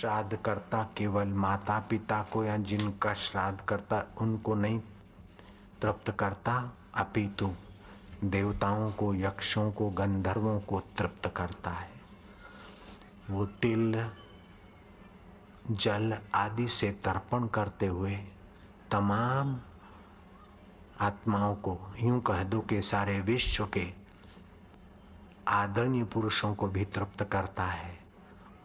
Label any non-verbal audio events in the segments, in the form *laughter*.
श्राद्ध करता केवल माता पिता को या जिनका श्राद्ध करता, उनको नहीं, तृप्त करता, अपितु देवताओं को, यक्षों को, गंधर्वों को तृप्त करता है। वो तिल, जल आदि से तर्पण करते हुए तमाम आत्माओं को, यूँ कह दो कि सारे विश्व के आदरणीय पुरुषों को भी तृप्त करता है।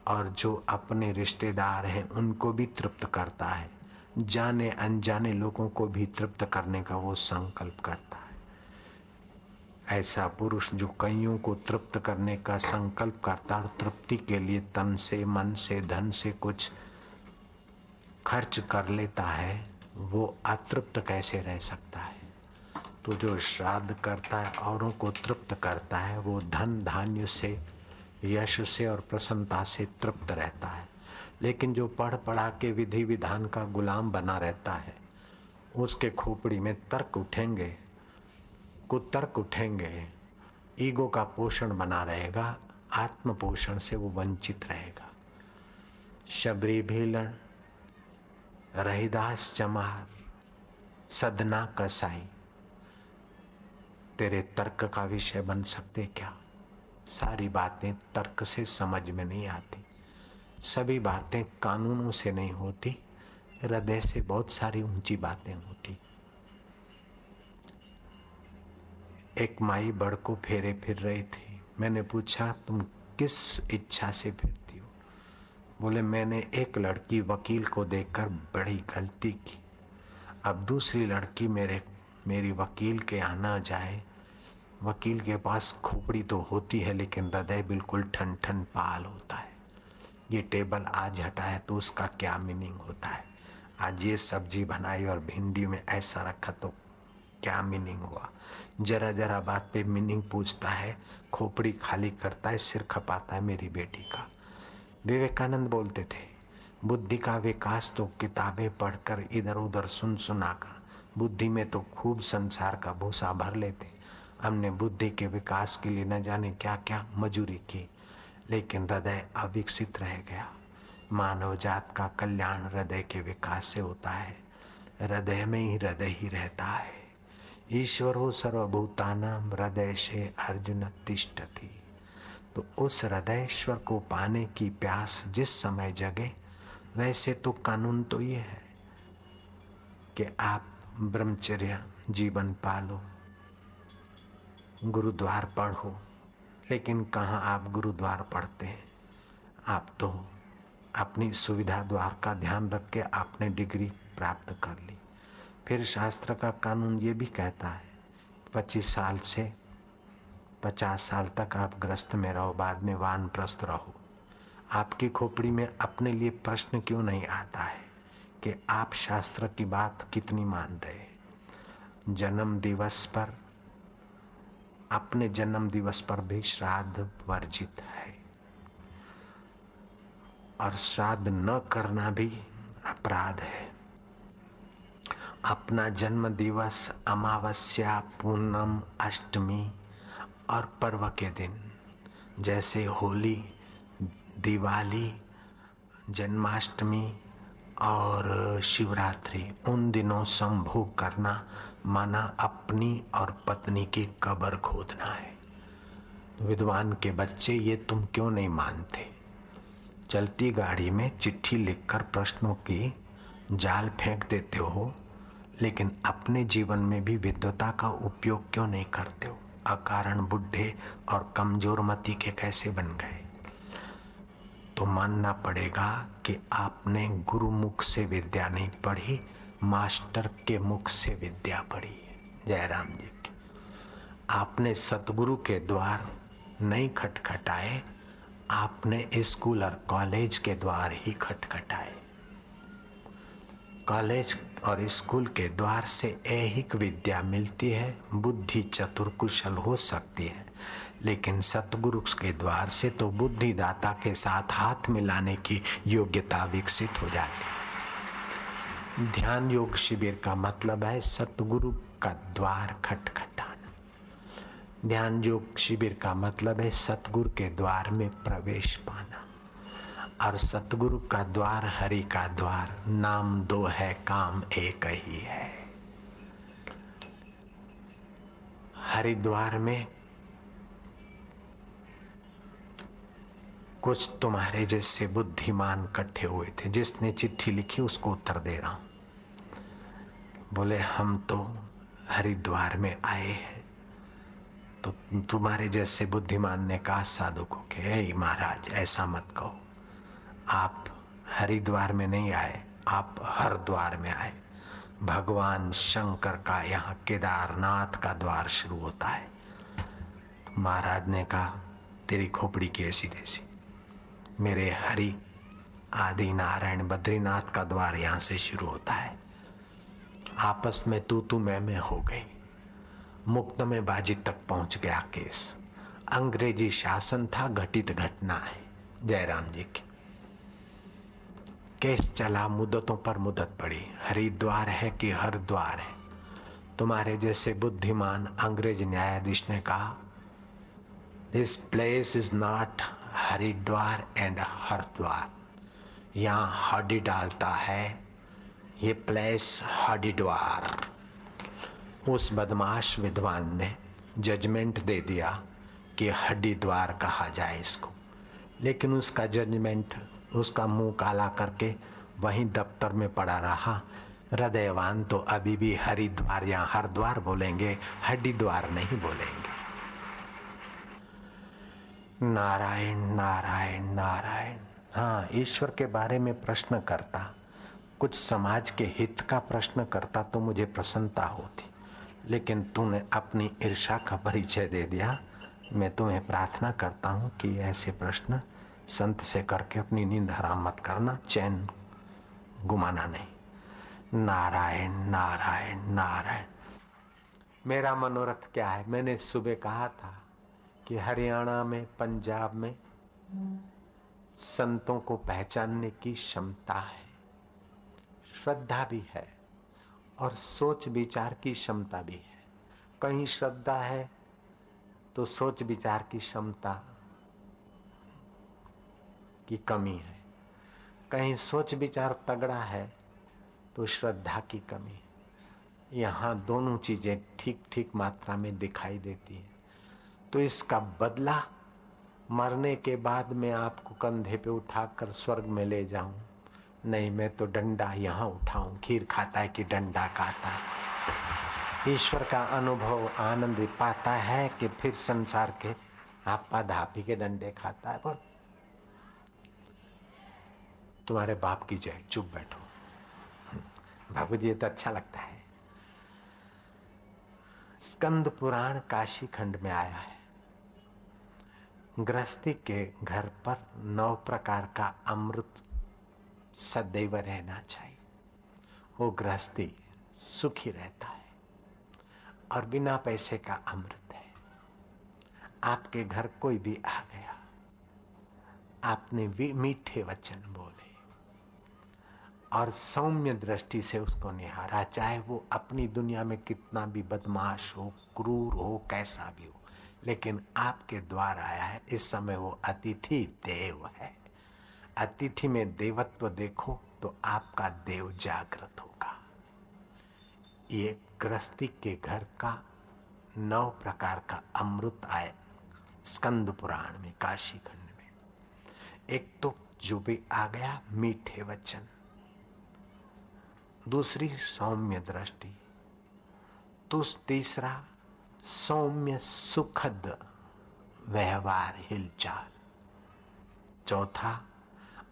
और जो अपने रिश्तेदार हैं, उनको भी तृप्त करता है। जाने अनजाने लोगों को भी तृप्त करने का वो संकल्प करता है। ऐसा पुरुष जो कईयों को तृप्त करने का संकल्प करता और तृप्ति के लिए तन से, मन से, धन से कुछ खर्च कर लेता है, वो अतृप्त कैसे रह सकता है? तो जो श्राद्ध करता है, औरों को तृप्त करता है, वो धन धान्य से यश से और प्रसन्नता से तृप्त रहता है। लेकिन जो पढ़ पढ़ा के विधि विधान का गुलाम बना रहता है, उसके खोपड़ी में तर्क उठेंगे, कुतर्क उठेंगे, ईगो का पोषण बना रहेगा आत्म पोषण से वो वंचित रहेगा। शबरी भीलन रहीदास चमार, सदना कसाई, तेरे तर्क का विषय बन सकते क्या? सारी बातें तर्क से समझ में नहीं आती। सभी बातें कानूनों से नहीं होती, हृदय से बहुत सारी ऊँची बातें होती। एक माई बड़ को फेरे फिर रही थी। मैंने पूछा, तुम किस इच्छा से फिरती हो? बोले, मैंने एक लड़की वकील को देखकर बड़ी गलती की। अब दूसरी लड़की मेरे, मेरी वकील के आना जाए वकील के पास खोपड़ी तो होती है, लेकिन हृदय बिल्कुल ठन ठन पाल होता है। ये टेबल आज हटाया तो उसका क्या मीनिंग होता है? आज ये सब्ज़ी बनाई और भिंडी में ऐसा रखा तो क्या मीनिंग हुआ? जरा जरा बात पे मीनिंग पूछता है, खोपड़ी खाली करता है, सिर खपाता है मेरी बेटी का। विवेकानंद बोलते थे, बुद्धि का विकास तो किताबें पढ़कर इधर उधर सुन सुनाकर बुद्धि में तो खूब संसार का भूसा भर लेते हमने बुद्धि के विकास के लिए न जाने क्या क्या मजूरी की, लेकिन हृदय अविकसित रह गया। मानव जात का कल्याण हृदय के विकास से होता है। हृदय में ही हृदय ही रहता है। ईश्वर हो सर्वभूतानाम, हृदय से अर्जुन तिष्ट थी। तो उस हृदयश्वर को पाने की प्यास जिस समय जगे, वैसे तो कानून तो ये है कि आप ब्रह्मचर्य जीवन पालो। गुरुद्वार पढ़ो लेकिन कहाँ आप गुरुद्वार पढ़ते हैं? आप तो अपनी सुविधा द्वार का ध्यान रख के आपने डिग्री प्राप्त कर ली। फिर शास्त्र का कानून ये भी कहता है, पच्चीस साल से पचास साल तक आप ग्रस्त में रहो, बाद में वान प्रस्त रहो। आपकी खोपड़ी में अपने लिए प्रश्न क्यों नहीं आता है कि आप शास्त्र की बात कितनी मान रहे जन्म दिवस पर अपने जन्म दिवस पर भी श्राद्ध वर्जित है। और श्राद्ध न करना भी अपराध है। अपना जन्म दिवस अमावस्या, पूनम, अष्टमी और पर्व के दिन, जैसे होली, दिवाली, जन्माष्टमी और शिवरात्रि, उन दिनों संभोग करना माना अपनी और पत्नी की कबर खोदना है। विद्वान के बच्चे ये तुम क्यों नहीं मानते? चलती गाड़ी में चिट्ठी लिखकर प्रश्नों की जाल फेंक देते हो, लेकिन अपने जीवन में भी विद्वता का उपयोग क्यों नहीं करते हो? अकारण बुढ़े और कमज़ोर मती के कैसे बन गए? तो मानना पड़ेगा कि आपने गुरुमुख से विद्या नहीं पढ़ी मास्टर के मुख से विद्या पढ़ी है। जयराम जी की। आपने सतगुरु के द्वार नहीं खटखटाए, आपने स्कूल और कॉलेज के द्वार ही खटखटाए। कॉलेज और स्कूल के द्वार से ऐहिक विद्या मिलती है, बुद्धि चतुर कुशल हो सकती है। लेकिन सतगुरु के द्वार से तो बुद्धिदाता के साथ हाथ मिलाने की योग्यता विकसित हो जाती ध्यान योग शिविर का मतलब है सतगुरु का द्वार खटखटाना। ध्यान योग शिविर का मतलब है सतगुरु के द्वार में प्रवेश पाना। और सतगुरु का द्वार, हरि का द्वार, नाम दो है, काम एक ही है। हरिद्वार में कुछ तुम्हारे जैसे बुद्धिमान इकट्ठे हुए थे। जिसने चिट्ठी लिखी, उसको उत्तर दे रहा हूँ। बोले, हम तो हरिद्वार में आए हैं। तो तुम्हारे जैसे बुद्धिमान ने कहा साधु को कि महाराज, ऐसा मत कहो। आप हरिद्वार में नहीं आए, आप हरिद्वार में आए। भगवान शंकर का यहाँ केदारनाथ का द्वार शुरू होता है। तो महाराज ने कहा, तेरी खोपड़ी की ऐसी तैसी मेरे हरि आदि नारायण बद्रीनाथ का द्वार यहाँ से शुरू होता है। आपस में तू तू मैं मैं हो गई। मुक्त में बाजी तक पहुँच गया केस। अंग्रेज़ी शासन था, घटित घटना है। जयराम जी की। केस चला, मुद्दतों पर मुद्दत पड़ी। हरिद्वार है कि हरिद्वार है। तुम्हारे जैसे बुद्धिमान अंग्रेज़ न्यायाधीश ने कहा this place is not Haridwar and Haridwar. यहाँ हड्डी डालता है। ये प्लेस हरिद्वार। उस बदमाश विद्वान ने जजमेंट दे दिया कि हड्डीद्वार कहा जाए इसको। लेकिन उसका जजमेंट उसका मुँह काला करके वहीं दफ्तर में पड़ा रहा। हृदयवान तो अभी भी हरिद्वार या हरिद्वार बोलेंगे, हड्डीद्वार नहीं बोलेंगे। नारायण नारायण नारायण। हाँ ईश्वर के बारे में प्रश्न करता, कुछ समाज के हित का प्रश्न करता तो मुझे प्रसन्नता होती। लेकिन तूने अपनी ईर्षा का परिचय दे दिया। मैं तुम्हें प्रार्थना करता हूँ कि ऐसे प्रश्न संत से करके अपनी नींद हराम मत करना, चैन गुमाना नहीं। नारायण नारायण नारायण। मेरा मनोरथ क्या है? मैंने सुबह कहा था कि हरियाणा में, पंजाब में संतों को पहचानने की क्षमता है। श्रद्धा भी है और सोच विचार की क्षमता भी है। कहीं श्रद्धा है तो सोच विचार की क्षमता की कमी है। कहीं सोच विचार तगड़ा है तो श्रद्धा की कमी यहाँ दोनों चीज़ें ठीक ठीक मात्रा में दिखाई देती है। तो इसका बदला मरने के बाद मैं आपको कंधे पे उठाकर स्वर्ग में ले जाऊँ। नहीं, मैं तो डंडा यहाँ उठाऊं। खीर खाता है कि डंडा खाता है? ईश्वर का अनुभव आनंद पाता है कि फिर संसार के आपा धापी के डंडे खाता है। पर तुम्हारे बाप की जय। चुप बैठो। बाबू जी तो अच्छा लगता है। स्कंद पुराण काशी खंड में आया है। गृहस्थी के घर पर नौ प्रकार का अमृत सदैव रहना चाहिए। वो गृहस्थी सुखी रहता है और बिना पैसे का अमृत है। आपके घर कोई भी आ गया, आपने भी मीठे वचन बोले और सौम्य दृष्टि से उसको निहारा, चाहे वो अपनी दुनिया में कितना भी बदमाश हो, क्रूर हो, कैसा भी लेकिन आपके द्वार आया है, इस समय वो अतिथि देव है। अतिथि में देवत्व देखो तो आपका देव जागृत होगा। ये गृहस्थी के घर का नौ प्रकार का अमृत आए स्कंद पुराण में काशी खंड में। एक तो जो भी आ गया, मीठे वचन। दूसरी सौम्य दृष्टि। तो तीसरा सौम्य सुखद व्यवहार हिलचाल। चौथा,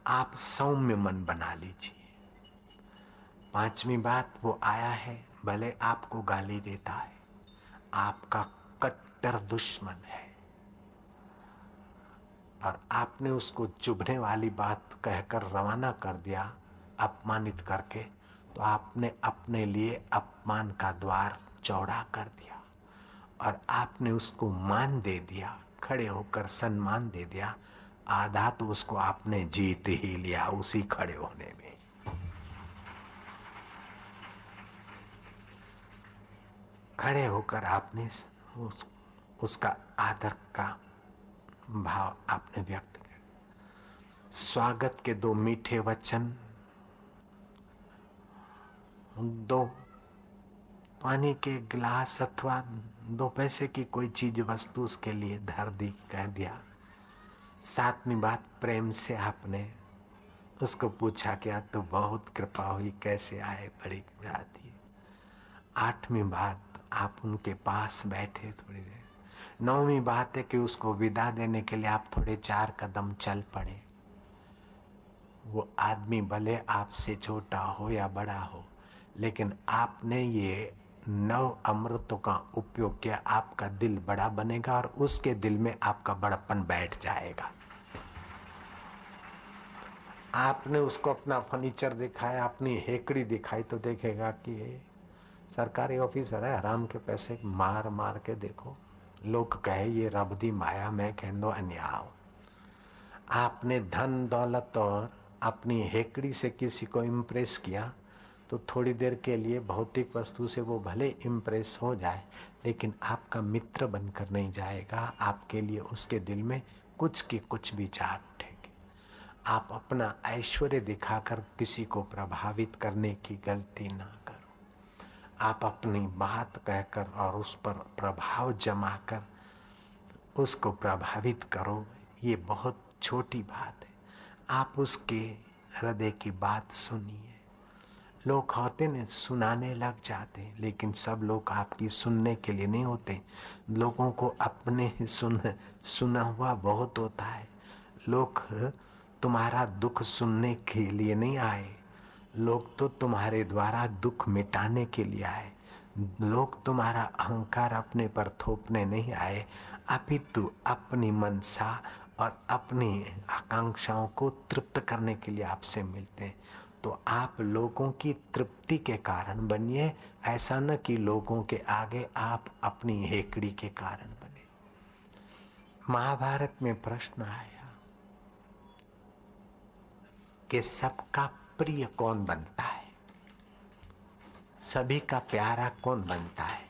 आप सौम्य मन बना लीजिए। पांचवी बात वो आया है, भले आपको गाली देता है। आपका कट्टर दुश्मन है। और आपने उसको चुभने वाली बात कहकर रवाना कर दिया, अपमानित करके तो आपने अपने लिए अपमान का द्वार चौड़ा कर दिया। और आपने उसको मान दे दिया खड़े होकर सम्मान दे दिया। आधा तो उसको आपने जीत ही लिया उसी खड़े होने में। खड़े होकर आपने उस, उसका आदर का भाव आपने व्यक्त किया। स्वागत के दो मीठे वचन दो पानी के गिलास अथवा दो पैसे की कोई चीज़ वस्तु उसके लिए धर दी कह दिया। सातवीं बात, प्रेम से आपने उसको पूछा क्या तो बहुत कृपा हुई, कैसे आए बड़ी ये आठवीं बात, आप उनके पास बैठे थोड़ी देर। नौवीं बात है कि उसको विदा देने के लिए आप थोड़े चार कदम चल पड़े। वो आदमी भले आपसे छोटा हो या बड़ा हो, लेकिन आपने ये नव अमृतों का उपयोग किया, आपका दिल बड़ा बनेगा और उसके दिल में आपका बड़पन बैठ जाएगा। आपने उसको अपना फर्नीचर दिखाया, अपनी हेकड़ी दिखाई तो देखेगा कि ये सरकारी ऑफिसर है आराम के पैसे मार मार के देखो। लोग कहे, ये रब दी माया, मैं कहदो अन्याय आपने धन, दौलत और अपनी हेकड़ी से किसी को इम्प्रेस किया तो थोड़ी देर के लिए भौतिक वस्तु से वो भले इम्प्रेस हो जाए, लेकिन आपका मित्र बनकर नहीं जाएगा। आपके लिए उसके दिल में कुछ के कुछ विचार उठेंगे। आप अपना ऐश्वर्य दिखाकर किसी को प्रभावित करने की गलती ना करो। आप अपनी बात कहकर और उस पर प्रभाव जमा कर उसको प्रभावित करो। ये बहुत छोटी बात है। आप उसके हृदय की बात सुनिए। लोग होते ने सुनाने लग जाते लेकिन सब लोग आपकी सुनने के लिए नहीं होते। लोगों को अपने सुन, सुना हुआ बहुत होता है। लोग तुम्हारा दुख सुनने के लिए नहीं आए। लोग तो तुम्हारे द्वारा दुख मिटाने के लिए आए। लोग तुम्हारा अहंकार अपने पर थोपने नहीं आए। अपितु अपनी मनसा और अपनी आकांक्षाओं को तृप्त करने के लिए आपसे मिलते हैं। तो आप लोगों की तृप्ति के कारण बनिए। ऐसा न कि लोगों के आगे आप अपनी हेकड़ी के कारण बने। महाभारत में प्रश्न आया कि सबका प्रिय कौन बनता है? सभी का प्यारा कौन बनता है?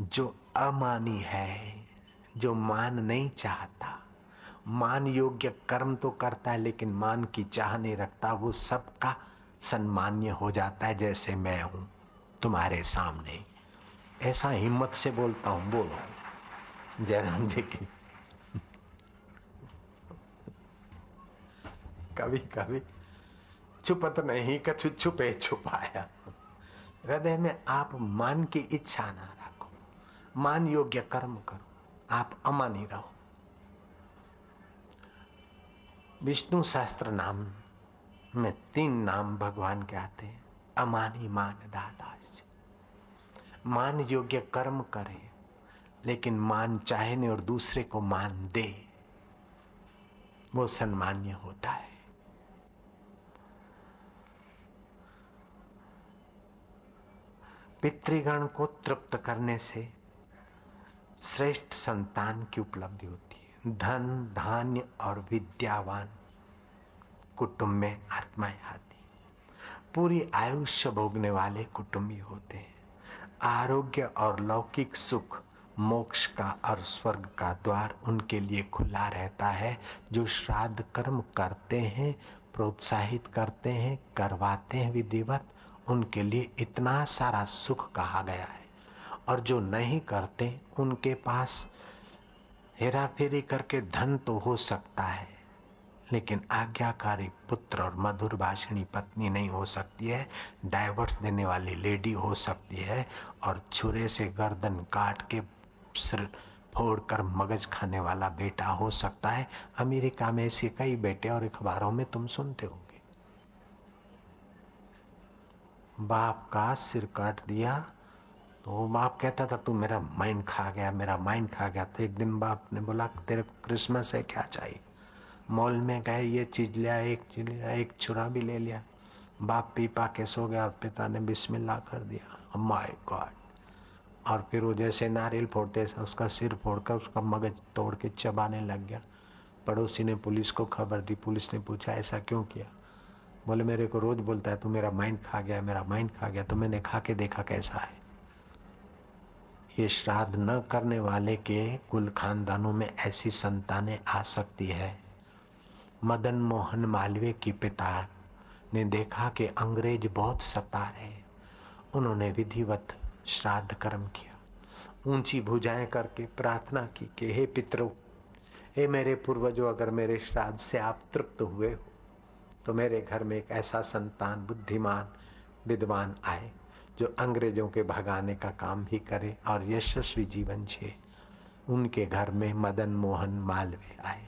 जो अमानी है, जो मान नहीं चाहता मान योग्य कर्म तो करता है, लेकिन मान की चाह नहीं रखता, वो सबका सम्मान्य हो जाता है जैसे मैं हूँ, तुम्हारे सामने। ऐसा हिम्मत से बोलता हूँ, बोलो। जयराम जी की। कभी कभी छुपत नहीं, कछु छुपे छुपाया। हृदय में आप मान की इच्छा ना रखो। मान योग्य कर्म करो, आप अमानी रहो। विष्णु शास्त्र नाम में तीन नाम भगवान के आते हैं। अमानी, मान दादास मान योग्य कर्म करे, लेकिन मान चाहे नहीं और दूसरे को मान दे, वो सम्मान्य होता है। पितृगण को तृप्त करने से श्रेष्ठ संतान की उपलब्धि होती धन, धान्य और विद्यावान कुटुंब में आत्माएँ आती पूरी आयुष्य भोगने वाले कुटुंबी होते हैं। आरोग्य और लौकिक सुख, मोक्ष का और स्वर्ग का द्वार उनके लिए खुला रहता है, जो श्राद्ध कर्म करते हैं, प्रोत्साहित करते हैं, करवाते हैं विधिवत, उनके लिए इतना सारा सुख कहा गया है। और जो नहीं करते, उनके पास हेरा फेरी करके धन तो हो सकता है, लेकिन आज्ञाकारी पुत्र और मधुर भाषणी पत्नी नहीं हो सकती है, डाइवर्स देने वाली लेडी हो सकती है और छुरे से गर्दन काट के सिर फोड़कर मगज खाने वाला बेटा हो सकता है। अमेरिका में ऐसे कई बेटे और अखबारों में तुम सुनते होंगे। बाप का सिर काट दिया तो बाप कहता था, तू मेरा माइंड खा गया, मेरा माइंड खा गया। तो एक दिन बाप ने बोला, तेरे को क्रिसमस है, क्या चाहिए? मॉल में गए, ये चीज़ लिया एक चीज़ लिया एक छुरा भी ले लिया। बाप पी पा के सो गया और पिता ने बिस्मिल्लाह कर दिया। माय गॉड और फिर वो जैसे नारियल फोड़ते उसका सिर फोड़कर उसका मगज तोड़ के चबाने लग गया। पड़ोसी ने पुलिस को खबर दी, पुलिस ने पूछा, ऐसा क्यों किया? बोले, मेरे को रोज बोलता है, तू मेरा माइंड खा गया, मेरा माइंड खा गया तो मैंने खा के देखा कैसा है? ये श्राद्ध न करने वाले के कुल खानदानों में ऐसी संतानें आ सकती है। मदन मोहन मालवीय की पिता ने देखा कि अंग्रेज़ बहुत सता रहे उन्होंने विधिवत श्राद्ध कर्म किया। ऊँची भुजाएँ करके प्रार्थना की कि, हे पितरों, हे मेरे पूर्वजों, अगर मेरे श्राद्ध से आप तृप्त हुए हो तो मेरे घर में एक ऐसा संतान, बुद्धिमान, विद्वान आए। जो अंग्रेज़ों के भगाने का काम भी करे और यशस्वी जीवन छे उनके घर में मदन मोहन मालवीय आए।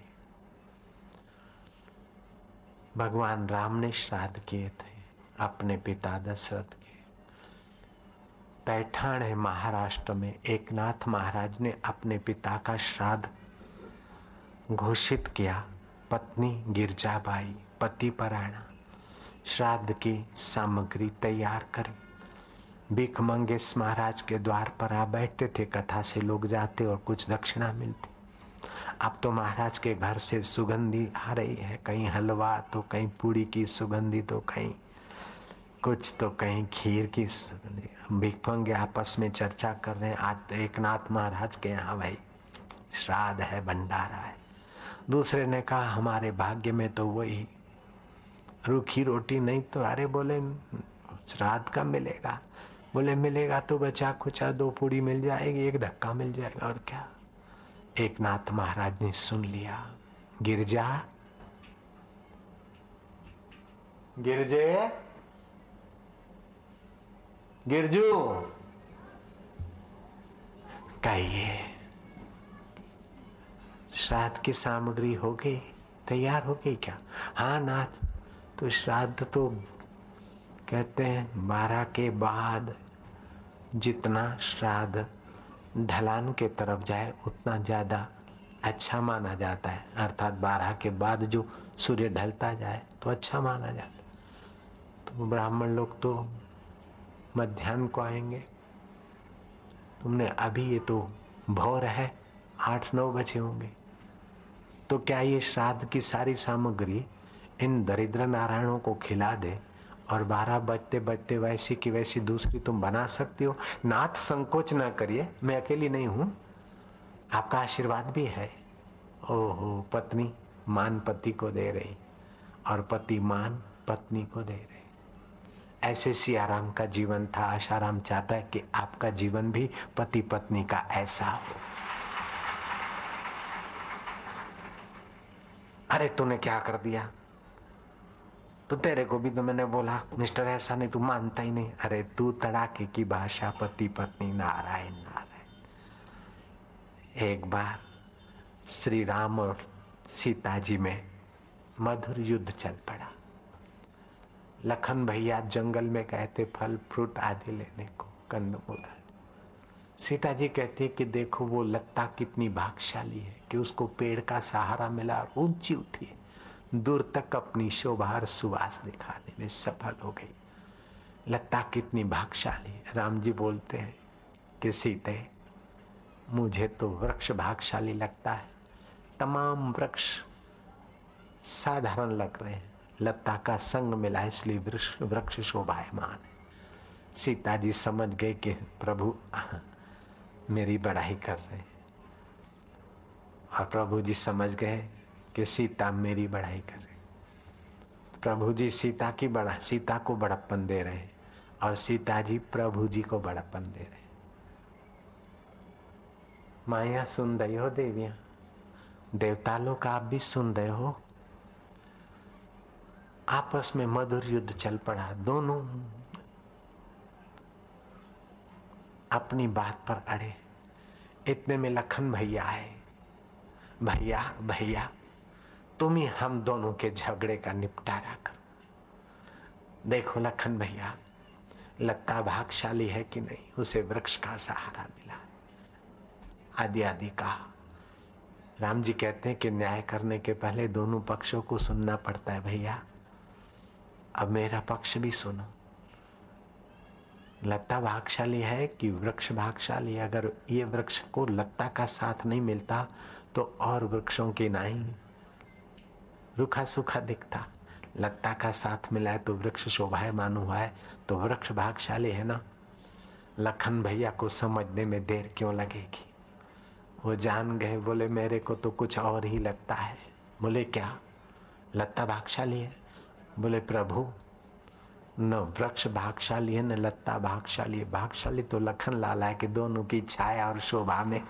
भगवान राम ने श्राद्ध किए थे, अपने पिता दशरथ के। पैठान है महाराष्ट्र में एक नाथ महाराज ने अपने पिता का श्राद्ध घोषित किया। पत्नी गिरजाबाई, पति परायणा, श्राद्ध की सामग्री तैयार करी। भीख मंगेश महाराज के द्वार पर आ बैठते थे, कथा से लोग जाते और कुछ दक्षिणा मिलती। अब तो महाराज के घर से सुगंधी आ रही है, कहीं हलवा तो कहीं पूड़ी की सुगंधी तो कहीं कुछ तो कहीं खीर की सुगंधी। भिक्षुक आपस में चर्चा कर रहे हैं, आज तो एक नाथ महाराज के यहाँ भाई श्राद्ध है, भंडारा है। दूसरे ने कहा, हमारे भाग्य में तो वही रूखी रोटी नहीं तो अरे बोले, श्राद्ध का मिलेगा? बोले, मिलेगा तो बचा, खुचा, दो पूड़ी मिल जाएगी, एक धक्का मिल जाएगा, और क्या? एक नाथ महाराज ने सुन लिया। गिरजा गिरजे गिरजू कहिए। श्राद्ध की सामग्री हो गई, तैयार हो गई क्या? हाँ नाथ तो श्राद्ध तो कहते हैं, बारह के बाद जितना श्राद्ध ढलान के तरफ़ जाए, उतना ज़्यादा अच्छा माना जाता है। अर्थात बारह के बाद जो सूर्य ढलता जाए तो अच्छा माना जाता है। तो ब्राह्मण लोग तो मध्यान्ह को आएँगे। तुमने अभी ये तो भोर है, आठ नौ बजे होंगे। तो क्या ये श्राद्ध की सारी सामग्री इन दरिद्र नारायणों को खिला दे? और बारह बजते बजते वैसी की वैसी दूसरी तुम बना सकती हो। नाथ संकोच ना करिए, मैं अकेली नहीं हूँ। आपका आशीर्वाद भी है। ओहो, पत्नी मान पति को दे रही और पति मान पत्नी को दे रहे। ऐसे सियाराम का जीवन था। आशाराम चाहता है कि आपका जीवन भी पति पत्नी का ऐसा हो। अरे, तूने क्या कर दिया? तो तेरे को भी तो मैंने बोला, मिस्टर, ऐसा नहीं, तू मानता ही नहीं। अरे, तू तड़ाके की भाषा, पति, पत्नी, नारायण नारायण। एक बार श्री राम और सीता जी में मधुर युद्ध चल पड़ा। लखन भैया जंगल में कहते फल, फ्रूट आदि लेने को, कंदमूल। सीता जी कहती है कि देखो, वो लत्ता कितनी भागशाली है कि उसको पेड़ का सहारा मिला और ऊँची उठी है। दूर तक अपनी शोभार सुवास दिखाने में सफल हो गई। लता कितनी भागशाली राम जी बोलते हैं कि सीते, मुझे तो वृक्ष भागशाली लगता है। तमाम वृक्ष साधारण लग रहे हैं। लता का संग मिला इसलिए वृक्ष वृक्ष शोभायमान है। सीता जी समझ गए कि, प्रभु, मेरी बड़ाई कर रहे हैं। और प्रभु जी समझ गए कि सीता मेरी बढ़ाई करे प्रभु जी सीता की बड़ा, सीता को बड़प्पन दे रहे हैं और सीता जी प्रभु जी को बड़प्पन दे रहे माया सुन रही हो देविया? देवता लोग आप भी सुन रहे हो? आपस में मधुर युद्ध चल पड़ा, दोनों अपनी बात पर अड़े। इतने में लखन भैया आए भैया भैया तुम ही हम दोनों के झगड़े का निपटारा करो। देखो लखन भैया लत्ता भागशाली है कि नहीं, उसे वृक्ष का सहारा मिला आदि आदि कहा राम जी कहते हैं कि न्याय करने के पहले दोनों पक्षों को सुनना पड़ता है भैया। अब मेरा पक्ष भी सुनो। लता भागशाली है कि वृक्ष भागशाली? अगर ये वृक्ष को लता का साथ नहीं मिलता तो और वृक्षों की नहीं। रूखा सूखा दिखता। लत्ता का साथ मिला है तो वृक्ष शोभायमान हुआ है। तो वृक्ष भागशाली है ना? लखन भैया को समझने में देर क्यों लगेगी? वो जान गए, बोले, मेरे को तो कुछ और ही लगता है। बोले, क्या? लत्ता भागशाली है? बोले, प्रभु, न वृक्ष भागशाली है, न लत्ता भागशाली है। भागशाली तो लखन लाला है कि दोनों की छाया और शोभा में।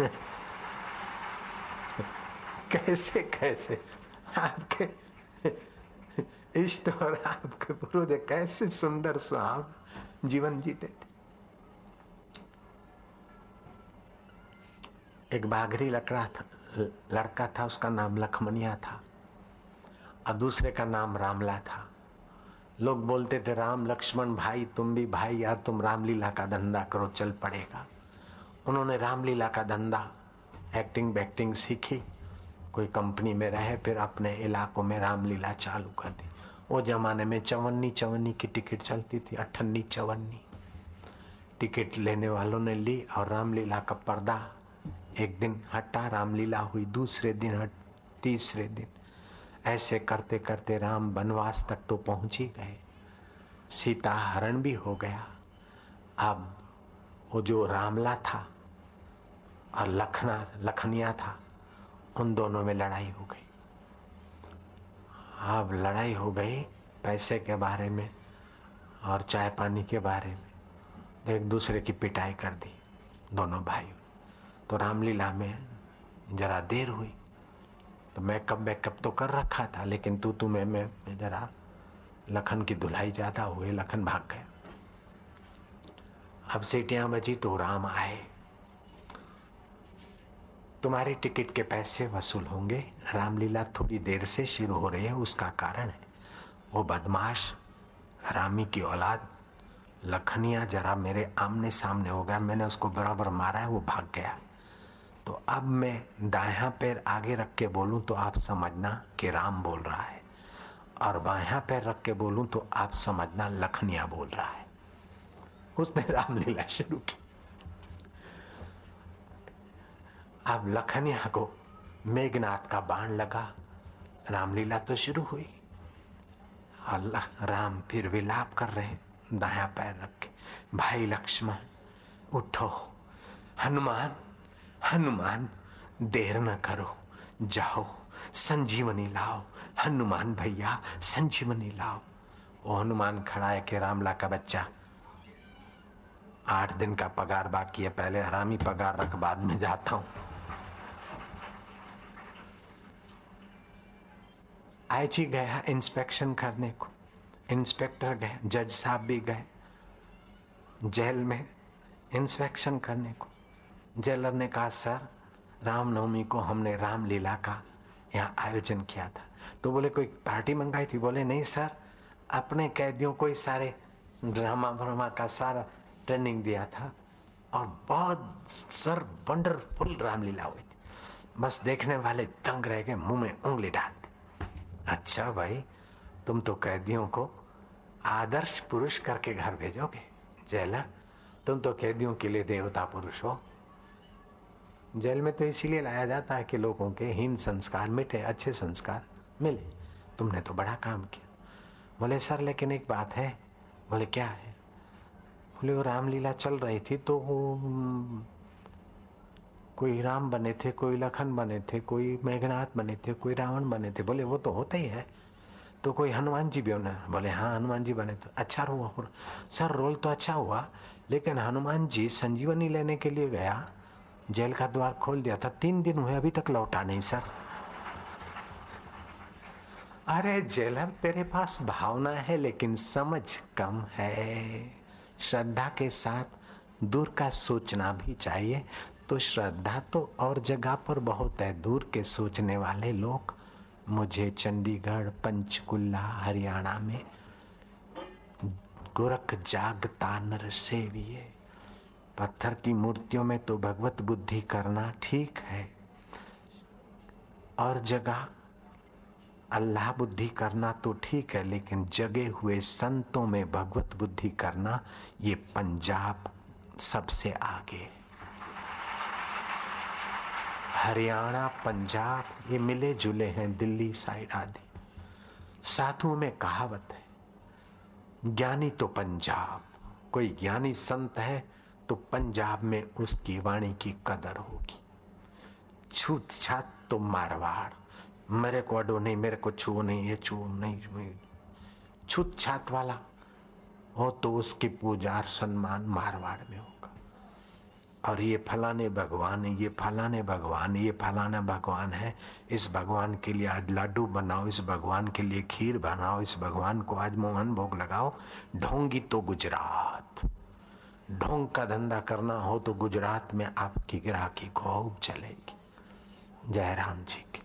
*laughs* कैसे कैसे? आपके, इष्ट और आपके पुरुष कैसे सुंदर सुहाव जीवन जीते थे। एक बाघरी लकड़ा था, लड़का था, उसका नाम लखमनिया था, और दूसरे का नाम रामला था। लोग बोलते थे, राम लक्ष्मण भाई, तुम भी भाई, यार तुम रामलीला का धंधा करो, चल पड़ेगा। उन्होंने रामलीला का धंधा एक्टिंग बैक्टिंग सीखी। कोई कंपनी में रहे, फिर अपने इलाकों में रामलीला चालू कर दी। वो जमाने में चवन्नी चवन्नी की टिकट चलती थी, अठन्नी, चवन्नी। टिकट लेने वालों ने ली और रामलीला का पर्दा एक दिन हटा, रामलीला हुई दूसरे दिन हट, तीसरे दिन। ऐसे करते करते राम वनवास तक तो पहुँच ही गए। सीता हरण भी हो गया। अब वो जो रामला था और लखना, लखनिया था उन दोनों में लड़ाई हो गई। अब लड़ाई हो गई पैसे के बारे में और चाय पानी के बारे में। एक दूसरे की पिटाई कर दी दोनों भाइयों तो रामलीला में जरा देर हुई। तो मेकअप बैकअप तो कर रखा था, लेकिन तू तू मैं मैं जरा लखन की धुलाई ज़्यादा हुए लखन भाग गया। अब सीटियाँ बजी तो राम आए। तुम्हारी टिकट के पैसे वसूल होंगे। रामलीला थोड़ी देर से शुरू हो रही है, उसका कारण है। वो बदमाश, रामी की औलाद, लखनिया जरा मेरे आमने सामने हो गया। मैंने उसको बराबर मारा है, वो भाग गया। तो अब मैं दाया पैर आगे रख के बोलूँ तो आप समझना कि राम बोल रहा है। और बाया पैर रख के बोलूँ तो आप समझना लखनिया बोल रहा है। उसने रामलीला शुरू की। अब लखनिया को मेघनाथ का बाण लगा। रामलीला तो शुरू हुई। अल्लाह राम फिर विलाप कर रहे दाया पैर रख के, भाई लक्ष्मण, उठो। हनुमान हनुमान, देर न करो। जाओ, संजीवनी लाओ। हनुमान भैया, संजीवनी लाओ। वो हनुमान खड़ा है कि रामला का बच्चा। आठ दिन का पगार बाकी है। पहले हरामी पगार रख, बाद में जाता हूँ। आईजी गया इंस्पेक्शन करने को। इंस्पेक्टर गए, जज साहब भी गए, जेल में इंस्पेक्शन करने को। जेलर ने कहा, सर, रामनवमी को हमने रामलीला का यहाँ आयोजन किया था। तो बोले, कोई पार्टी मंगाई थी? बोले, नहीं सर, अपने कैदियों को ही सारे ड्रामा व्रामा का सारा ट्रेनिंग दिया था और बहुत सर, वंडरफुल रामलीला हुई थी। बस देखने वाले दंग रह गए, मुँह में उंगली डाल अच्छा भाई, तुम तो कैदियों को आदर्श पुरुष करके घर भेजोगे। जेलर, तुम तो कैदियों के लिए देवता पुरुष हो। जेल में तो इसीलिए लाया जाता है कि लोगों के हीन संस्कार मिटे, अच्छे संस्कार मिले। तुमने तो बड़ा काम किया। बोले, सर, लेकिन एक बात है। बोले, क्या है? बोले, वो रामलीला चल रही थी तो कोई राम बने थे, कोई लखन बने थे, कोई मेघनाथ बने थे, कोई रावण बने थे। बोले, वो तो होता ही है। तो कोई हनुमान जी भी बना बोले हाँ हनुमान जी बने तो अच्छा हुआ सर, रोल तो अच्छा हुआ, लेकिन हनुमान जी संजीवनी लेने के लिए गया, जेल का द्वार खोल दिया था। तीन दिन हुए, अभी तक लौटा नहीं, सर। अरे, जेलर, तेरे पास भावना है, लेकिन समझ कम है। श्रद्धा के साथ दूर का सोचना भी चाहिए। तो श्रद्धा तो और जगह पर बहुत है। दूर के सोचने वाले लोग, मुझे चंडीगढ़ पंचकुल्ला हरियाणा में गोरख जागता नर सेविये पत्थर की मूर्तियों में तो भगवत बुद्धि करना ठीक है। और जगह, अल्लाह बुद्धि करना तो ठीक है, लेकिन जगे हुए संतों में भगवत बुद्धि करना ये पंजाब सबसे आगे हरियाणा, पंजाब, ये मिले जुले हैं, दिल्ली साइड आदि। साधुओं में कहावत है, ज्ञानी तो पंजाब, कोई ज्ञानी संत है तो पंजाब में उसकी वाणी की कदर होगी। छूत छात तो मारवाड़, मेरे को अडो नहीं, मेरे को छू नहीं, ये छू नहीं छूत छात वाला हो तो उसकी पूजा सम्मान मारवाड़ में होगा और ये फलाने भगवान, ये फलाने भगवान, ये फलाना भगवान है। इस भगवान के लिए आज लड्डू बनाओ, इस भगवान के लिए खीर बनाओ, इस भगवान को आज मोहन भोग लगाओ। ढोंगी तो गुजरात। ढोंग का धंधा करना हो तो गुजरात में आपकी ग्राहकी खूब चलेगी। जयराम जी की।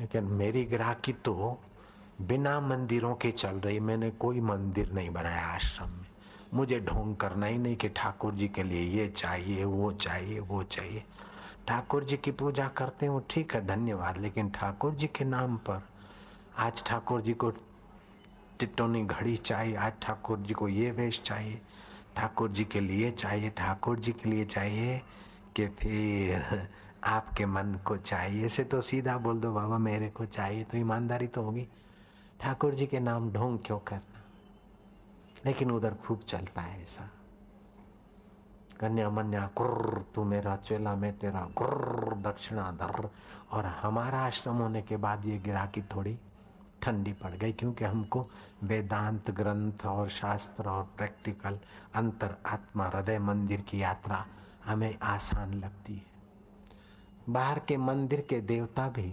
लेकिन मेरी ग्राहकी तो बिना मंदिरों के चल रही, मैंने कोई मंदिर नहीं बनाया आश्रम में। मुझे ढोंग करना ही नहीं कि ठाकुर जी के लिए ये चाहिए, वो चाहिए वो चाहिए। ठाकुर जी की पूजा करते हो, ठीक है, धन्यवाद। लेकिन ठाकुर जी के नाम पर आज ठाकुर जी को टिटोनी घड़ी चाहिए, आज ठाकुर जी को ये वेश चाहिए, ठाकुर जी के लिए चाहिए, ठाकुर जी के लिए चाहिए कि फिर आपके मन को चाहिए। से तो सीधा बोल दो, बाबा मेरे को चाहिए तो ईमानदारी तो होगी। ठाकुर जी के नाम ढोंग क्यों करना लेकिन उधर खूब चलता है ऐसा। कन्या मन्या कुर्र तू मेरा चेला, मैं तेरा, कुर्र, दक्षिणा दर और हमारा आश्रम होने के बाद ये गिराकी थोड़ी ठंडी पड़ गई, क्योंकि हमको वेदांत, ग्रंथ और शास्त्र और प्रैक्टिकल, अंतर, आत्मा, हृदय, मंदिर की यात्रा हमें आसान लगती है। बाहर के मंदिर के देवता भी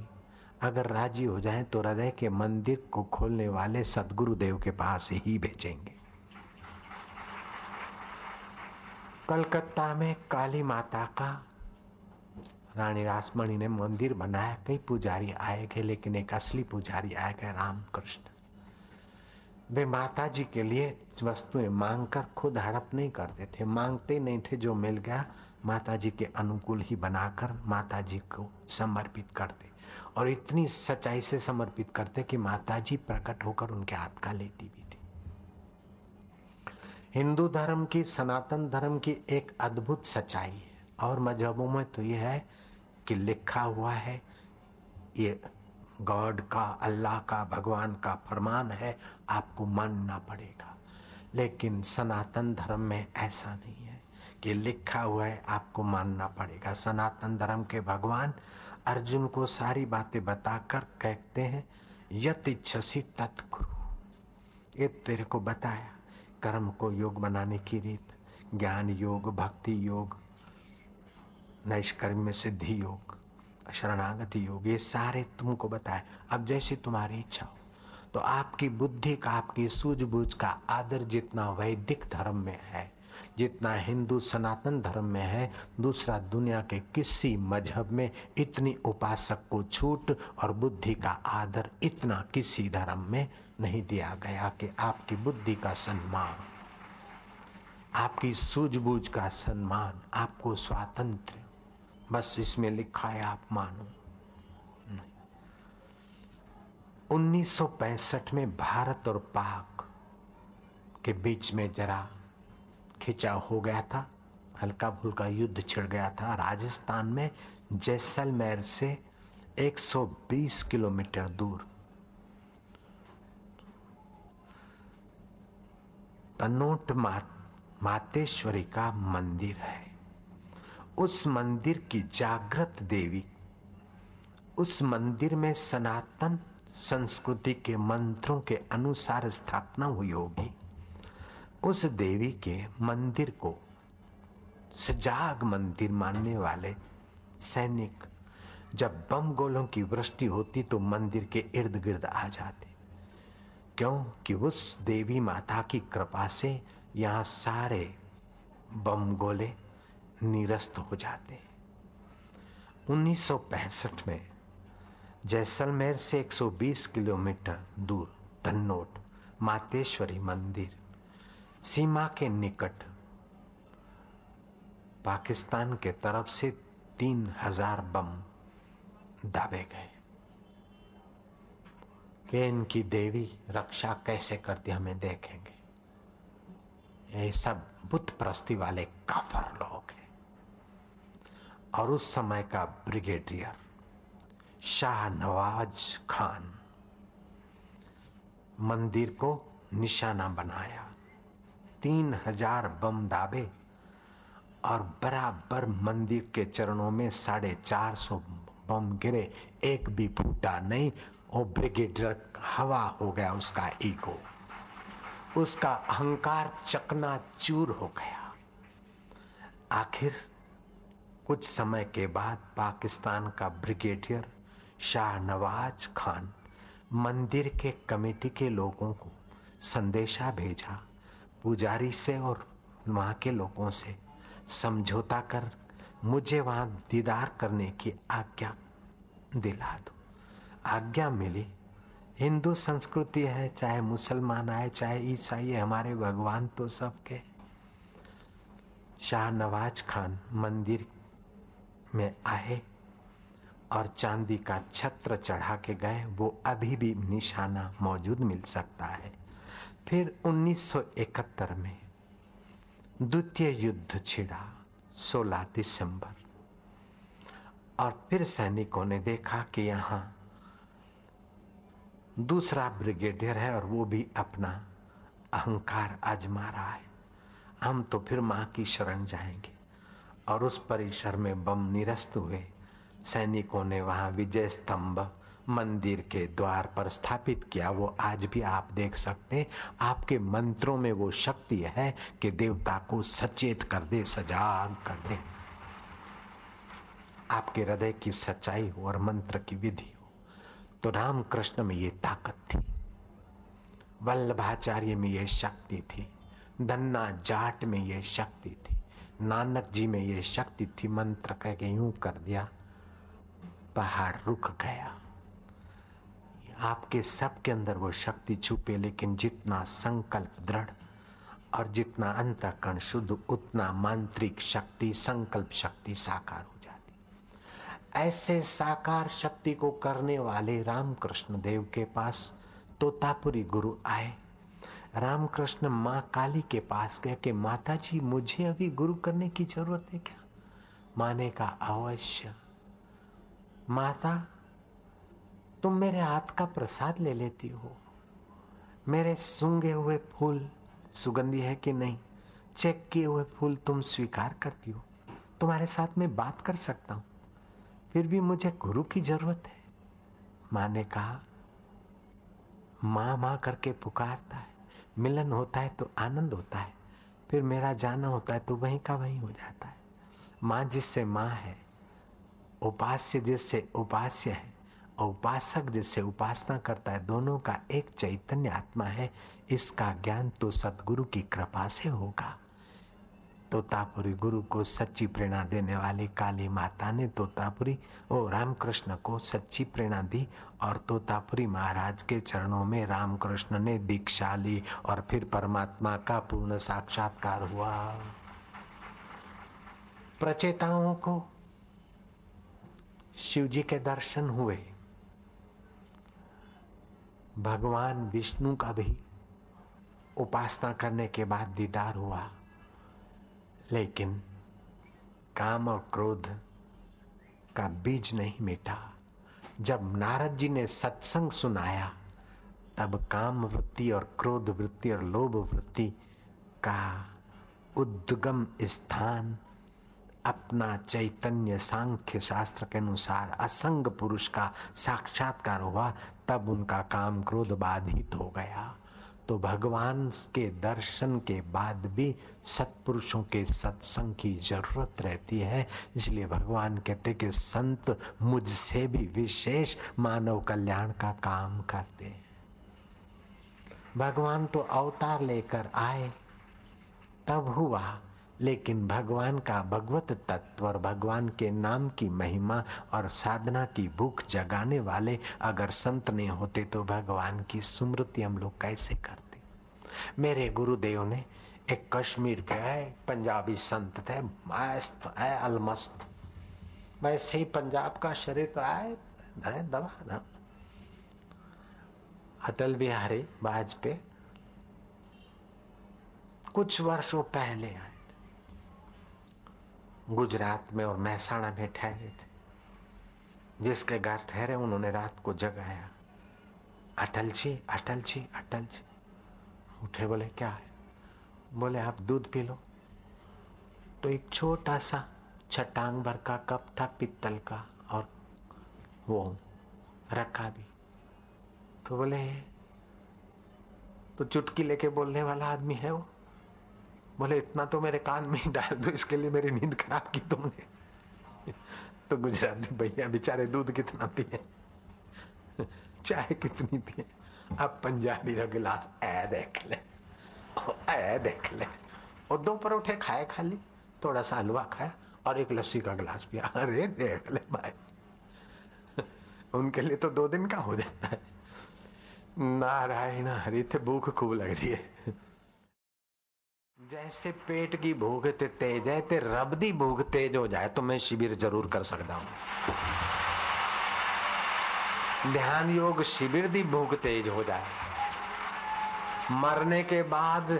अगर राज़ी हो जाएँ तो हृदय के मंदिर को खोलने वाले सदगुरु देव के पास ही भेजेंगे। कलकत्ता में काली माता का। रानी रासमणी ने मंदिर बनाया, कई पुजारी आए गए, लेकिन एक असली पुजारी आए गए रामकृष्ण। वे माता जी के लिए वस्तुएँ मांगकर खुद हड़प नहीं करते थे, मांगते नहीं थे, जो मिल गया माता जी के अनुकूल ही बनाकर माता जी को समर्पित करते। और इतनी सच्चाई से समर्पित करते कि माता जी प्रकट होकर उनके हाथ का लेती भी। हिंदू धर्म की, सनातन धर्म की एक अद्भुत सच्चाई है। और मजहबों में तो यह है कि लिखा हुआ है, ये गॉड का, अल्लाह का, भगवान का फरमान है, आपको मानना पड़ेगा। लेकिन सनातन धर्म में ऐसा नहीं है कि लिखा हुआ है, आपको मानना पड़ेगा। सनातन धर्म के भगवान अर्जुन को सारी बातें बताकर कहते हैं यत इच्छसी तत्कुरु। ये तेरे को बताया। कर्म को योग बनाने की रीत, ज्ञान योग, भक्ति योग नैष्कर्म सिद्धि योग, शरणागति योग, ये सारे तुमको बताए। अब जैसी तुम्हारी इच्छा हो तो आपकी बुद्धि का, आपकी सूझबूझ का आदर जितना वैदिक धर्म में है, जितना हिंदू सनातन धर्म में है, दूसरा दुनिया के किसी मज़हब में इतनी उपासक को छूट और बुद्धि का आदर इतना किसी धर्म में नहीं दिया गया कि आपकी बुद्धि का सम्मान, आपकी सूझबूझ का सम्मान, आपको स्वातंत्र। बस इसमें लिखा है, आप मानो। 1965 में भारत और पाक के बीच में जरा खिंचाव हो गया था हल्का फुल्का युद्ध छिड़ गया था। राजस्थान में जैसलमेर से 120 किलोमीटर दूर तनोट मातेश्वरी का मंदिर है। उस मंदिर की जागृत देवी, उस मंदिर में सनातन संस्कृति के मंत्रों के अनुसार स्थापना हुई होगी। उस देवी के मंदिर को सजाग मंदिर मानने वाले सैनिक, जब बम गोलों की वृष्टि होती तो मंदिर के इर्द गिर्द आ जाते। क्यों कि उस देवी माता की कृपा से यहाँ सारे बम गोले निरस्त हो जाते 1965 में जैसलमेर से 120 किलोमीटर दूर तन्नोट मातेश्वरी मंदिर सीमा के निकट पाकिस्तान के तरफ़ से तीन हज़ार बम दाबे गए। कि इनकी देवी रक्षा कैसे करती हमें देखेंगे। ये सब बुत प्रस्ती वाले काफर लोग हैं। और उस समय का ब्रिगेडियर शाह नवाज़ खान मंदिर को निशाना बनाया। तीन हज़ार बम दाबे और बराबर मंदिर के चरणों में साढ़े चार सौ बम गिरे। एक भी फूटा नहीं वो ब्रिगेडियर हवा हो गया उसका ईगो उसका अहंकार चकना चूर हो गया। आखिर कुछ समय के बाद पाकिस्तान का ब्रिगेडियर शाह नवाज़ खान मंदिर के कमेटी के लोगों को संदेशा भेजा, पुजारी से और वहाँ के लोगों से समझौता कर मुझे वहाँ दीदार करने की आज्ञा दिला दो। आज्ञा मिली। हिंदू संस्कृति है, चाहे मुसलमान आए, चाहे ईसाई है हमारे भगवान तो सबके। शाह नवाज़ खान मंदिर में आए और चांदी का छत्र चढ़ा के गए। वो अभी भी निशाना मौजूद मिल सकता है। फिर 1971 में द्वितीय युद्ध छिड़ा 16 दिसंबर। और फिर सैनिकों ने देखा कि यहाँ दूसरा ब्रिगेडियर है और वो भी अपना अहंकार आजमा रहा है। हम तो फिर माँ की शरण जाएँगे। और उस परिसर में बम निरस्त हुए। सैनिकों ने वहाँ विजय स्तंभ मंदिर के द्वार पर स्थापित किया। वो आज भी आप देख सकते हैं। आपके मंत्रों में वो शक्ति है कि देवता को सचेत कर दे, सजाग कर दे। आपके हृदय की सच्चाई और मंत्र की विधि। तो राम कृष्ण में ये ताकत थी। वल्लभाचार्य में यह शक्ति थी। धन्ना जाट में यह शक्ति थी। नानक जी में यह शक्ति थी। मंत्र कह के यूँ कर दिया, पहाड़ रुक गया। आपके सबके अंदर वो शक्ति छुपे, लेकिन जितना संकल्प दृढ़ और जितना अंतकरण शुद्ध, उतना मांत्रिक शक्ति, संकल्प शक्ति साकार ऐसे साकार शक्ति को करने वाले रामकृष्ण देव के पास तोतापुरी गुरु आए। रामकृष्ण माँ काली के पास गए कि माता जी मुझे अभी गुरु करने की ज़रूरत है क्या? माने का, अवश्य। माता, तुम मेरे हाथ का प्रसाद ले लेती हो। मेरे सूँगे हुए फूल, सुगंधी है कि नहीं, चेक किए हुए फूल तुम स्वीकार करती हो। तुम्हारे साथ में बात कर सकता हूँ। फिर भी मुझे गुरु की ज़रूरत है। माँ ने कहा माँ माँ करके पुकारता है। मिलन होता है तो आनंद होता है। फिर मेरा जाना होता है तो वहीं का वहीं हो जाता है। माँ जिससे माँ है, उपास्य जिससे उपास्य है, और उपासक जिससे उपासना करता है, दोनों का एक चैतन्य आत्मा है। इसका ज्ञान तो सदगुरु की कृपा से होगा। तोतापुरी गुरु को सच्ची प्रेरणा देने वाली काली माता ने तोतापुरी ओ रामकृष्ण को सच्ची प्रेरणा दी और तोतापुरी महाराज के चरणों में रामकृष्ण ने दीक्षा ली और फिर परमात्मा का पूर्ण साक्षात्कार हुआ। प्रचेताओं को शिव जी के दर्शन हुए। भगवान विष्णु का भी उपासना करने के बाद दीदार हुआ। लेकिन काम और क्रोध का बीज नहीं मिटा। जब नारद जी ने सत्संग सुनाया, तब काम वृत्ति और क्रोध वृत्ति और लोभ वृत्ति का उद्गम स्थान अपना चैतन्य सांख्य शास्त्र के अनुसार असंग पुरुष का साक्षात्कार हुआ, तब उनका काम क्रोध बाधित हो गया। तो भगवान के दर्शन के बाद भी सत्पुरुषों के सत्संग की ज़रूरत रहती है। इसलिए भगवान कहते कि संत मुझसे भी विशेष मानव कल्याण का काम करते हैं। भगवान तो अवतार लेकर आए, तब हुआ लेकिन भगवान का भगवत तत्व और भगवान के नाम की महिमा और साधना की भूख जगाने वाले अगर संत नहीं होते तो भगवान की स्मृति हम लोग कैसे करते? मेरे गुरुदेव ने एक कश्मीर के है, पंजाबी संत थे, मस्त है, अलमस्त। वैसे ही पंजाब का शरीर तो आए दबा दम अटल बिहारी वाजपेयी कुछ वर्षों पहले आए। गुजरात में और महसाणा में ठहरे थे। जिसके घर ठहरे उन्होंने रात को जगाया। अटल जी अटल जी अटल जी उठे बोले, क्या है? बोले, आप दूध पी लो। तो एक छोटा सा छटांग भर का कप था पित्तल का और वो रखा भी। तो बोले तो चुटकी लेके बोलने वाला आदमी है वो? बोले, इतना तो मेरे कान में ही डाल दो, इसके लिए मेरी नींद खराब की तुमने। *laughs* तो गुजराती भैया बेचारे दूध कितना पिए? *laughs* चाय कितनी पिए? अब पंजाबी का गिलास, ऐ देख ले, ऐ देख ले। और दो परोठे खाए खाली, थोड़ा सा हलवा खाया और एक लस्सी का गिलास पिया। *laughs* अरे देख ले भाई। उनके लिए तो दो दिन का हो जाता है। नारायण हरि थे भूख खूब लग रही है। जैसे पेट की भूख ते तेज है, ते रब दी भूख तेज हो जाए तो मैं शिविर ज़रूर कर सकता हूँ। ध्यान योग शिविर दी भूख तेज हो जाए। मरने के बाद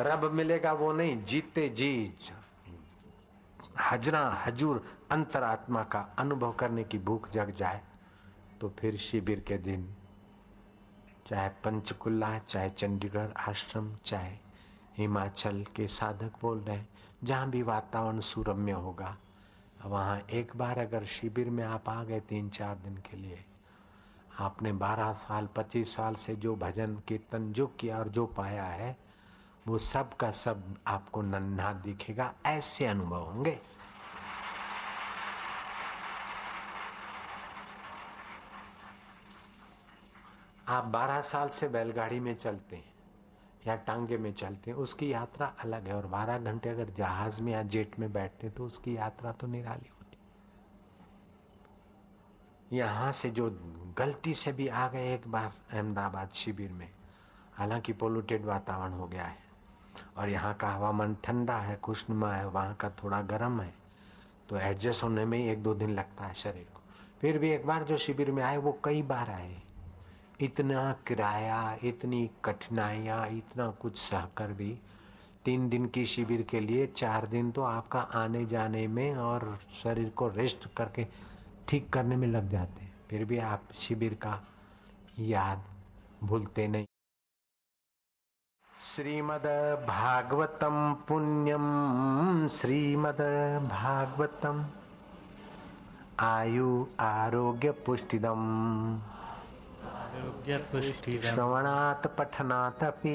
रब मिलेगा, वो नहीं, जीते जी, हजरा, हजूर, अंतरात्मा का अनुभव करने की भूख जग जाए तो फिर शिविर के दिन, चाहे पंचकुल्ला चाहे चंडीगढ़ आश्रम, चाहे हिमाचल के साधक बोल रहे हैं, जहाँ भी वातावरण सुरम्य होगा। वहाँ एक बार अगर शिविर में आप आ गए तीन चार दिन के लिए, आपने बारह साल, पच्चीस साल से जो भजन, कीर्तन जो किया और जो पाया है, वो सब का सब आपको नन्हा दिखेगा, ऐसे अनुभव होंगे। आप बारह साल से बैलगाड़ी में चलते हैं। या टांगे में चलते हैं, उसकी यात्रा अलग है। और बारह घंटे अगर जहाज़ में या जेट में बैठते तो उसकी यात्रा तो निराली होती यहाँ से जो गलती से भी आ गए एक बार अहमदाबाद शिविर में, हालाँकि पोल्यूटेड वातावरण हो गया है। और यहाँ का हवामान ठंडा है, खुशनुमा है, वहाँ का थोड़ा गर्म है तो एडजस्ट होने में एक दो दिन लगता है शरीर को। फिर भी एक बार जो शिविर में आए, वो कई बार आए। इतना किराया, इतनी कठिनाइयाँ, इतना कुछ सहकर भी तीन दिन की शिविर के लिए चार दिन तो आपका आने जाने में और शरीर को रेस्ट करके ठीक करने में लग जाते हैं। फिर भी आप शिविर का याद भूलते नहीं। श्रीमद भागवतम पुण्यम, श्रीमद भागवतम, आयु आरोग्य पुष्टिदम श्रवणात् पठनादपि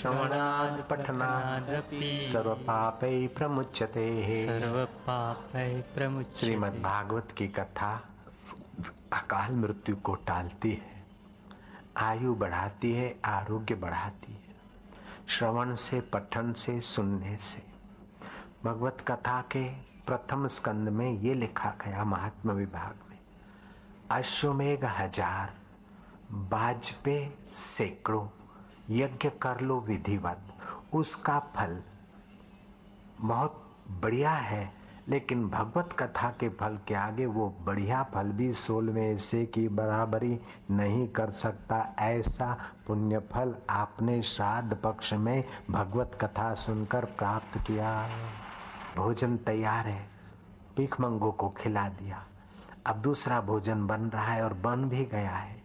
श्रवणात् पठनादपि सर्वपापै प्रमुच्यते। सर्वपापै प्रमुच्यते। श्रीमद् भागवत की कथा अकाल मृत्यु को टालती है आयु बढ़ाती है आरोग्य बढ़ाती है श्रवण से पठन से सुनने से। भगवत कथा के प्रथम स्कंद में ये लिखा गया महात्मा विभाग में अश्वमेघ हज़ार बाजपे सैकड़ों यज्ञ कर लो विधिवत। उसका फल बहुत बढ़िया है, लेकिन भगवत कथा के फल के आगे वो बढ़िया फल भी सोल में से की बराबरी नहीं कर सकता। ऐसा पुण्य फल आपने श्राद्ध पक्ष में भगवत कथा सुनकर प्राप्त किया। भोजन तैयार है। भीख को खिला दिया। अब दूसरा भोजन बन रहा है और बन भी गया है।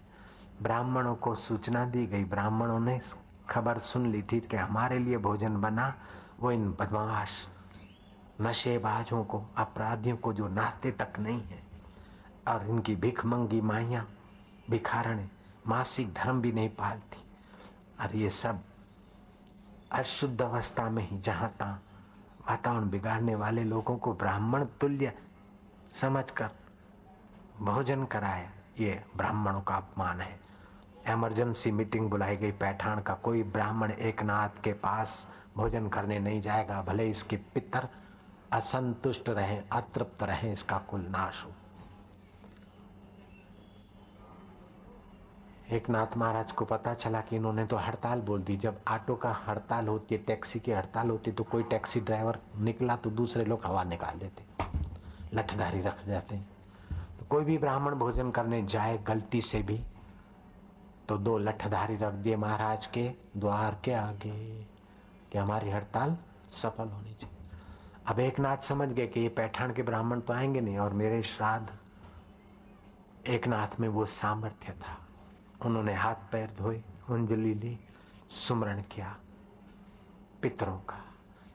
ब्राह्मणों को सूचना दी गई। ब्राह्मणों ने खबर सुन ली थी कि हमारे लिए भोजन बना, वो इन बदमाश, नशेबाजों को, अपराधियों को जो नाते तक नहीं है, और इनकी भिख मंगी माइया, भिखारण, मासिक धर्म भी नहीं पालती। और ये सब अशुद्ध अवस्था में ही जहाँ तहां वातावरण बिगाड़ने वाले लोगों को ब्राह्मण तुल्य समझकर भोजन कराया, ये ब्राह्मणों का अपमान है। इमरजेंसी मीटिंग बुलाई गई। पैठान का कोई ब्राह्मण एक नाथ के पास भोजन करने नहीं जाएगा, भले इसके पितर असंतुष्ट रहे, अतृप्त रहे, इसका कुल नाश हो। एक नाथ महाराज को पता चला कि इन्होंने तो हड़ताल बोल दी। जब ऑटो का हड़ताल होती है, टैक्सी की हड़ताल होती तो कोई टैक्सी ड्राइवर निकला तो दूसरे लोग हवा निकाल देते लठधारी रख जाते तो कोई भी ब्राह्मण भोजन करने जाए, गलती से भी तो दो लठधारी रख दिए महाराज के द्वार के आगे कि हमारी हड़ताल सफल होनी चाहिए। अब एक नाथ समझ गए कि ये पैठान के ब्राह्मण तो आएँगे नहीं और मेरे श्राद्ध एक नाथ में वो सामर्थ्य था। उन्होंने हाथ पैर धोए अंजलि ली, सुमरण किया पितरों का।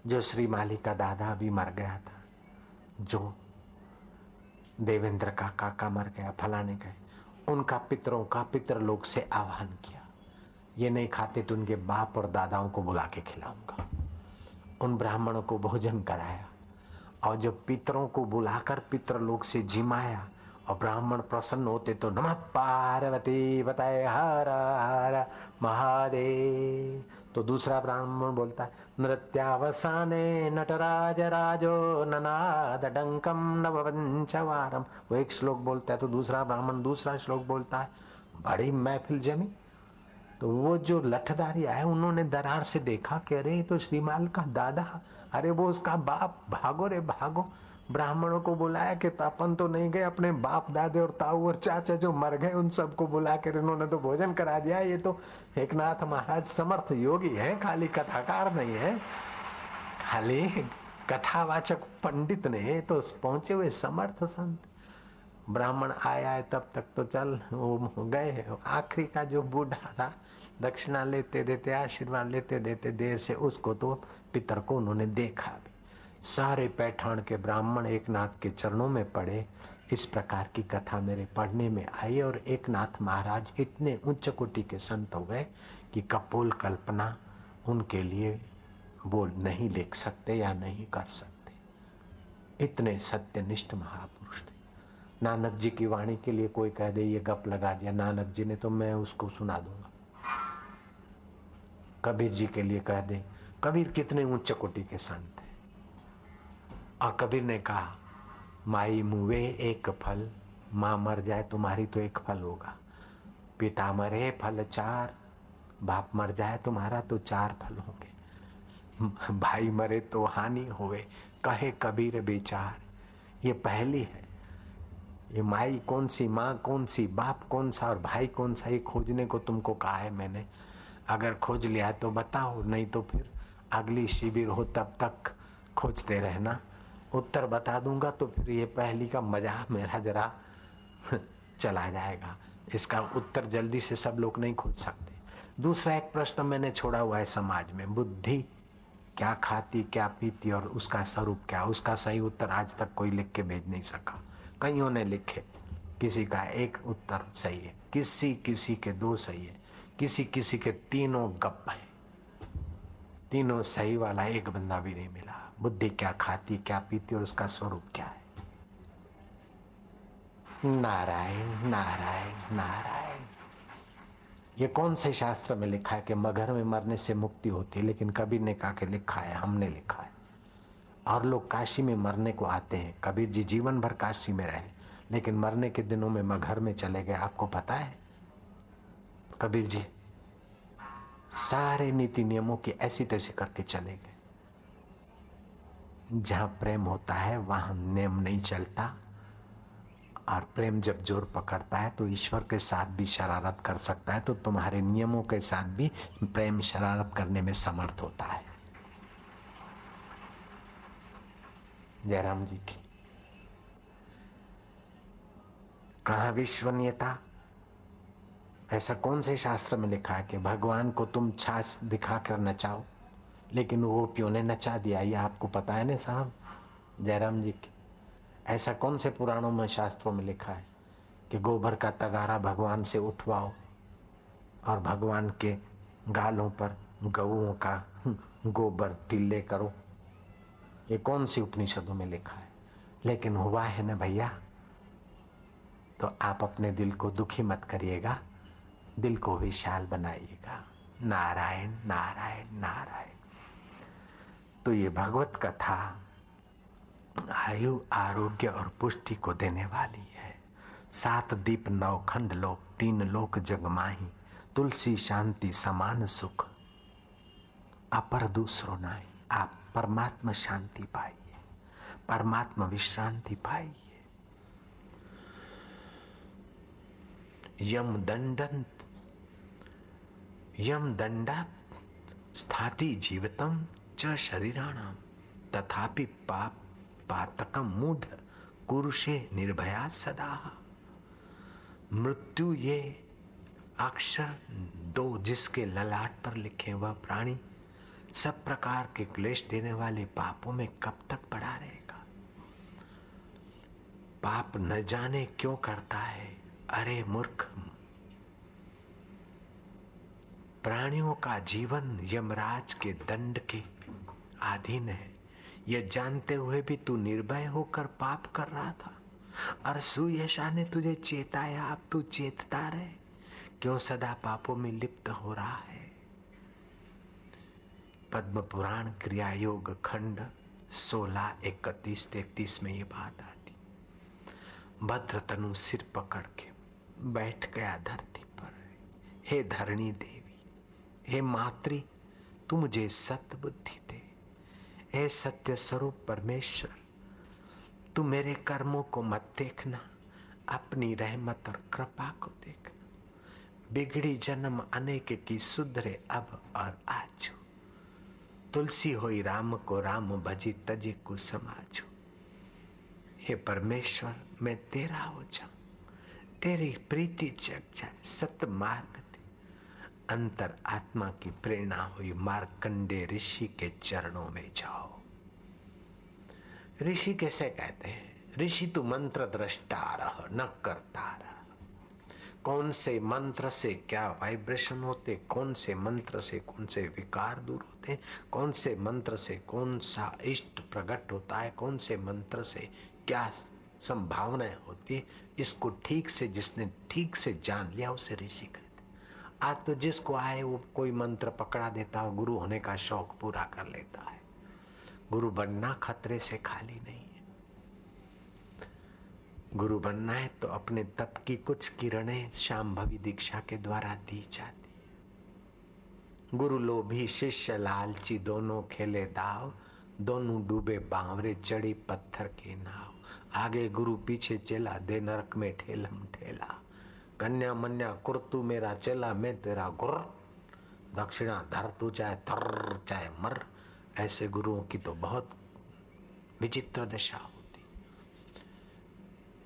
जो श्री माली का दादा भी मर गया था, जो देवेंद्र का काका मर गया, फलाने गए। उनका पितरों का पितर लोग से आह्वान किया। ये नहीं खाते तो उनके बाप और दादाओं को बुला के खिलाऊँगा। उन ब्राह्मणों को भोजन कराया और जब पितरों को बुलाकर पितर लोग से जिमाया और ब्राह्मण प्रसन्न होते तो नमः पार्वती बताए हर हर महादेव। तो दूसरा ब्राह्मण बोलता है, नृत्यावसाने नटराज राजो ननाद डंकम नववंचवारम वो एक श्लोक बोलता है तो दूसरा ब्राह्मण दूसरा श्लोक बोलता है, बड़ी महफिल जमी। तो वो जो लठदारी आए उन्होंने दरार से देखा कि अरे तो श्रीमाल का दादा। अरे, वो उसका बाप, भागो रे, भागो। ब्राह्मणों को बुलाया कि अपन तो नहीं गए, अपने बाप, दादे और ताऊ और चाचा जो मर गए, उन सबको बुला कर इन्होंने तो भोजन करा दिया। ये तो एक नाथ महाराज समर्थ योगी है, खाली कथाकार नहीं है। खाली कथावाचक पंडित ने तो पहुँचे हुए समर्थ संत। ब्राह्मण आया है तब तक तो चल, वो गए। आखिरी का जो बूढ़ा था, दक्षिणा लेते देते, आशीर्वाद लेते देते, देर से उसको तो पितर को उन्होंने देखा भी। सारे पैठान के ब्राह्मण एक नाथ के चरणों में पड़े। इस प्रकार की कथा मेरे पढ़ने में आई और एक नाथ महाराज इतने उच्च कोटि के संत हो गए कि कपोल कल्पना उनके लिए वो नहीं लिख सकते या नहीं कर सकते। इतने सत्यनिष्ठ महापुरुष थे। नानक जी की वाणी के लिए कोई कह दे, ये गप लगा दिया नानक जी ने तो मैं उसको सुना दूँगा। कबीर जी के लिए कह दे, कबीर कितने उच्च कोटि के संत और कबीर ने कहा, माई मुवे एक फल, माँ मर जाए तुम्हारी तो एक फल होगा। पिता मरे फल चार, बाप मर जाए तुम्हारा तो चार फल होंगे। भाई मरे तो हानि होवे, कहे कबीर बेचार। ये पहली है। ये माई कौन सी, माँ कौन सी, बाप कौन सा और भाई कौन सा, ये खोजने को तुमको कहा है मैंने। अगर खोज लिया तो बताओ, नहीं तो फिर अगली शिविर हो तब तक खोजते रहना। उत्तर बता दूँगा तो फिर ये पहली का मज़ा मेरा जरा *laughs* चला जाएगा। इसका उत्तर जल्दी से सब लोग नहीं खोज सकते। दूसरा एक प्रश्न मैंने छोड़ा हुआ है समाज में। बुद्धि क्या खाती, क्या पीती और उसका स्वरूप क्या? उसका सही उत्तर आज तक कोई लिख के भेज नहीं सका। कईयों ने लिखे, किसी का एक उत्तर सही है, किसी किसी के दो सही है, किसी किसी के तीनों गप है। तीनों सही वाला एक बंदा भी नहीं मिला। बुद्धि क्या खाती, क्या पीती और उसका स्वरूप क्या है? नारायण नारायण नारायण। ये कौन से शास्त्र में लिखा है कि मगर में मरने से मुक्ति होती है, लेकिन कबीर ने कहा कि लिखा है, हमने लिखा है। और लोग काशी में मरने को आते हैं। कबीर जी जीवन भर काशी में रहे, लेकिन मरने के दिनों में मगर में चले गए। आपको पता है? कबीर जी, सारे नीति नियमों की ऐसी तैसी करके चले गए। जहाँ प्रेम होता है, वहाँ नियम नहीं चलता। और प्रेम जब ज़ोर पकड़ता है तो ईश्वर के साथ भी शरारत कर सकता है तो तुम्हारे नियमों के साथ भी प्रेम शरारत करने में समर्थ होता है। जयराम जी की। कहा विश्वनीयता? ऐसा कौन से शास्त्र में लिखा है कि भगवान को तुम छाछ दिखाकर नचाओ? लेकिन वो गोपियों ने नचा दिया, ये आपको पता है ना साहब? जयराम जी की। ऐसा कौन से पुराणों में शास्त्रों में लिखा है कि गोबर का तगारा भगवान से उठवाओ और भगवान के गालों पर गऊओं का गोबर तिल्ले करो? ये कौन सी उपनिषदों में लिखा है? लेकिन हुआ है ना भैया तो आप अपने दिल को दुखी मत करिएगा, दिल को विशाल बनाइएगा। नारायण नारायण नारायण। तो ये भगवत कथा आयु, आरोग्य और पुष्टि को देने वाली है। सात दीप नवखंड लोक, तीन लोक जगमाही तुलसी शांति, समान सुख। अपर दूसरो नाई, आप परमात्मा शांति पाइए, परमात्मा विश्रांति पाइए। यम दंडन, यम दंडा, स्थाति जीवतम च शरीराणाम तथापि पाप पातकम मूढ़, कुरुषे निर्भया सदा। मृत्यु ये अक्षर दो जिसके ललाट पर लिखे वह प्राणी, सब प्रकार के क्लेश देने वाले पापों में कब तक पड़ा रहेगा? पाप न जाने क्यों करता है? अरे मूर्ख! प्राणियों का जीवन यमराज के दंड के अधीन है। यह जानते हुए भी तू निर्भय होकर पाप कर रहा था। और सुयशा ने तुझे चेताया, अब तू चेतता रहे। क्यों सदा पापों में लिप्त हो रहा है? पद्म पुराण क्रिया योग खंड सोलह, इकतीस, तैतीस में ये बात आती। भद्र तनु सिर पकड़ के बैठ गया धरती पर। हे धरणी देवी, हे मातृ, तू मुझे सत बुद्धि दे। हे सत्य स्वरूप परमेश्वर, तू मेरे कर्मों को मत देखना, अपनी रहमत और कृपा को देखना। बिगड़ी जन्म अनेक की सुधरे अब और आज। तुलसी होई राम को राम भजी तजे को समाजो। हे परमेश्वर, मैं तेरा हो जाऊँ, तेरी प्रीति जग जाए सत मार्ग अंतर आत्मा की प्रेरणा हुई मार्कंडे ऋषि के चरणों में जाओ। ऋषि कैसे कहते हैं? ऋषि तू मंत्र दृष्टा रह, न करता रह। कौन से मंत्र से क्या वाइब्रेशन होते, कौन से मंत्र से कौन से विकार दूर होते, कौन से मंत्र से कौन सा इष्ट प्रकट होता है, कौन से मंत्र से क्या संभावनाएँ होती इसको ठीक से, जिसने ठीक से जान लिया, उसे ऋषि कहते आज तो जिसको आए वो कोई मंत्र पकड़ा देता और गुरु होने का शौक पूरा कर लेता है। गुरु बनना खतरे से खाली नहीं है। गुरु बनना है तो अपने तप की कुछ किरणें शाम भवी दीक्षा के द्वारा दी जाती है। गुरु लोभी, शिष्य लालची, दोनों खेले दाव, दोनों डूबे बावरे, चढ़ी पत्थर के नाव। आगे गुरु पीछे चला, दे नरक में ठेलम ठेला। कन्या मन्या कुर तू मेरा चला मैं तेरा गुर। दक्षिणा धर, तू चाहे थर, चाहे मर। ऐसे गुरुओं की तो बहुत विचित्र दशा होती।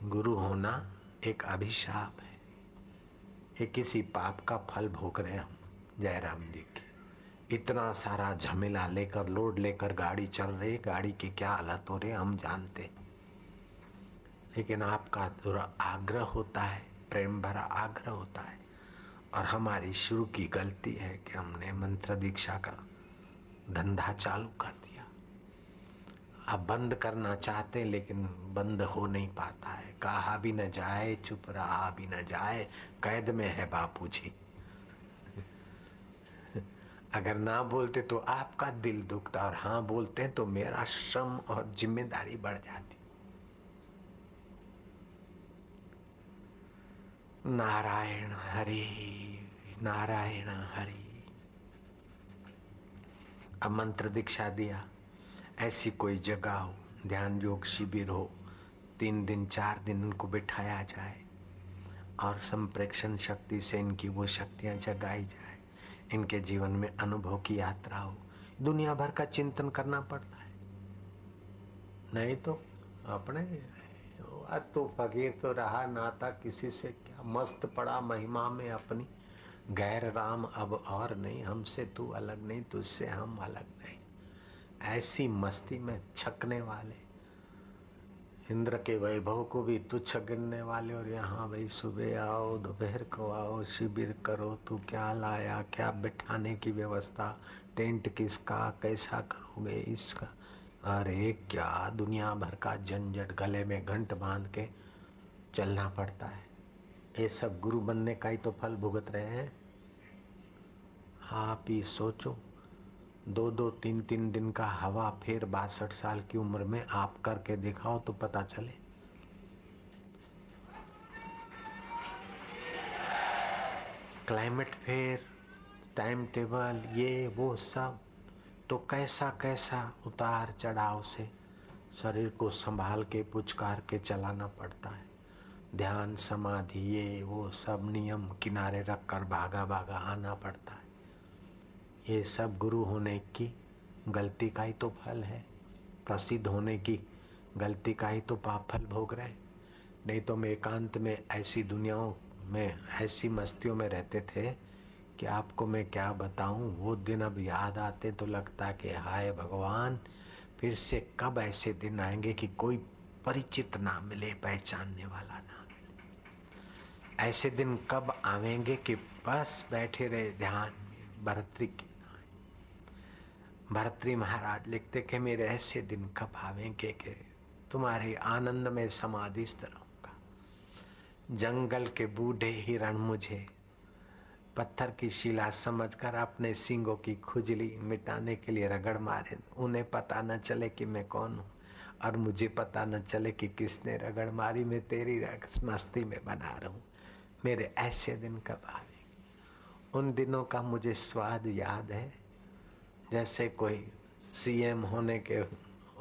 गुरु होना एक अभिशाप है। ये किसी पाप का फल भोग रहे हम, जयराम जी की। इतना सारा झमेला लेकर, लोड लेकर गाड़ी चल रही गाड़ी की क्या हालत हो रही हम जानते लेकिन आपका आग्रह होता है प्रेम भरा आग्रह होता है। और हमारी शुरू की गलती है कि हमने मंत्र दीक्षा का धंधा चालू कर दिया। अब बंद करना चाहते लेकिन बंद हो नहीं पाता है। कहा भी न जाए, चुप रहा भी न जाए, कैद में है बापू जी। अगर ना बोलते तो आपका दिल दुखता, और हाँ बोलते हैं तो मेरा श्रम और ज़िम्मेदारी बढ़ जाती। नारायण हरि नारायण हरि। अब मंत्र दीक्षा दिया, ऐसी कोई जगह हो ध्यान योग शिविर हो, तीन दिन, चार दिन उनको बिठाया जाए, और संप्रेक्षण शक्ति से इनकी वो शक्तियाँ जगाई जाए, इनके जीवन में अनुभव की यात्रा हो। दुनिया भर का चिंतन करना पड़ता है। नहीं तो अपने तो फकीर तो रहा नाता किसी से क्या मस्त पड़ा महिमा में अपनी। गैर राम, अब और नहीं, हमसे तू अलग नहीं, तुझसे हम अलग नहीं। ऐसी मस्ती में छकने वाले। इंद्र के वैभव को भी तुच्छ गिनने वाले, और यहाँ भाई सुबह आओ, दोपहर को आओ, शिविर करो, तू क्या लाया, क्या बिठाने की व्यवस्था, टेंट किसका, कैसा करोगे इसका? अरे क्या, दुनिया भर का झंझट गले में घंट बाँध के चलना पड़ता है। ये सब गुरु बनने का ही तो फल भुगत रहे हैं। आप ही सोचो, दो दो तीन तीन दिन का हवा फिर बासठ साल की उम्र में आप करके दिखाओ तो पता चले। क्लाइमेट फेयर टाइम टेबल, ये, वो सब तो कैसा कैसा उतार चढ़ाव से शरीर को संभाल के, पुचकार के चलाना पड़ता है। ध्यान, समाधि, ये, वो सब नियम किनारे रख कर भागा भागा आना पड़ता है। ये सब गुरु होने की गलती का ही तो फल है। प्रसिद्ध होने की गलती का ही तो पाप फल भोग रहे नहीं तो हम एकांत में ऐसी दुनियाओं में, ऐसी मस्तियों में रहते थे कि आपको मैं क्या बताऊँ? वो दिन अब याद आते तो लगता कि हाय भगवान, फिर से कब ऐसे दिन आएँगे कि कोई परिचित ना मिले पहचानने वाला ना ऐसे दिन कब आवेंगे कि बस बैठे रहे ध्यान में? भरतरी की भरतरी महाराज लिखते कि मेरे ऐसे दिन कब आवेंगे कि तुम्हारे आनंद में समाधिस्थ रहूँगा जंगल के बूढ़े हिरण मुझे, पत्थर की शिला समझकर अपने सिंगों की खुजली मिटाने के लिए रगड़ मारे। उन्हें पता न चले कि मैं कौन हूँ और मुझे पता न चले कि किसने रगड़ मारी। मैं तेरी मस्ती में बना रहा। हूँ मेरे ऐसे दिन कब आवे उन दिनों का मुझे स्वाद याद है। जैसे कोई सीएम होने के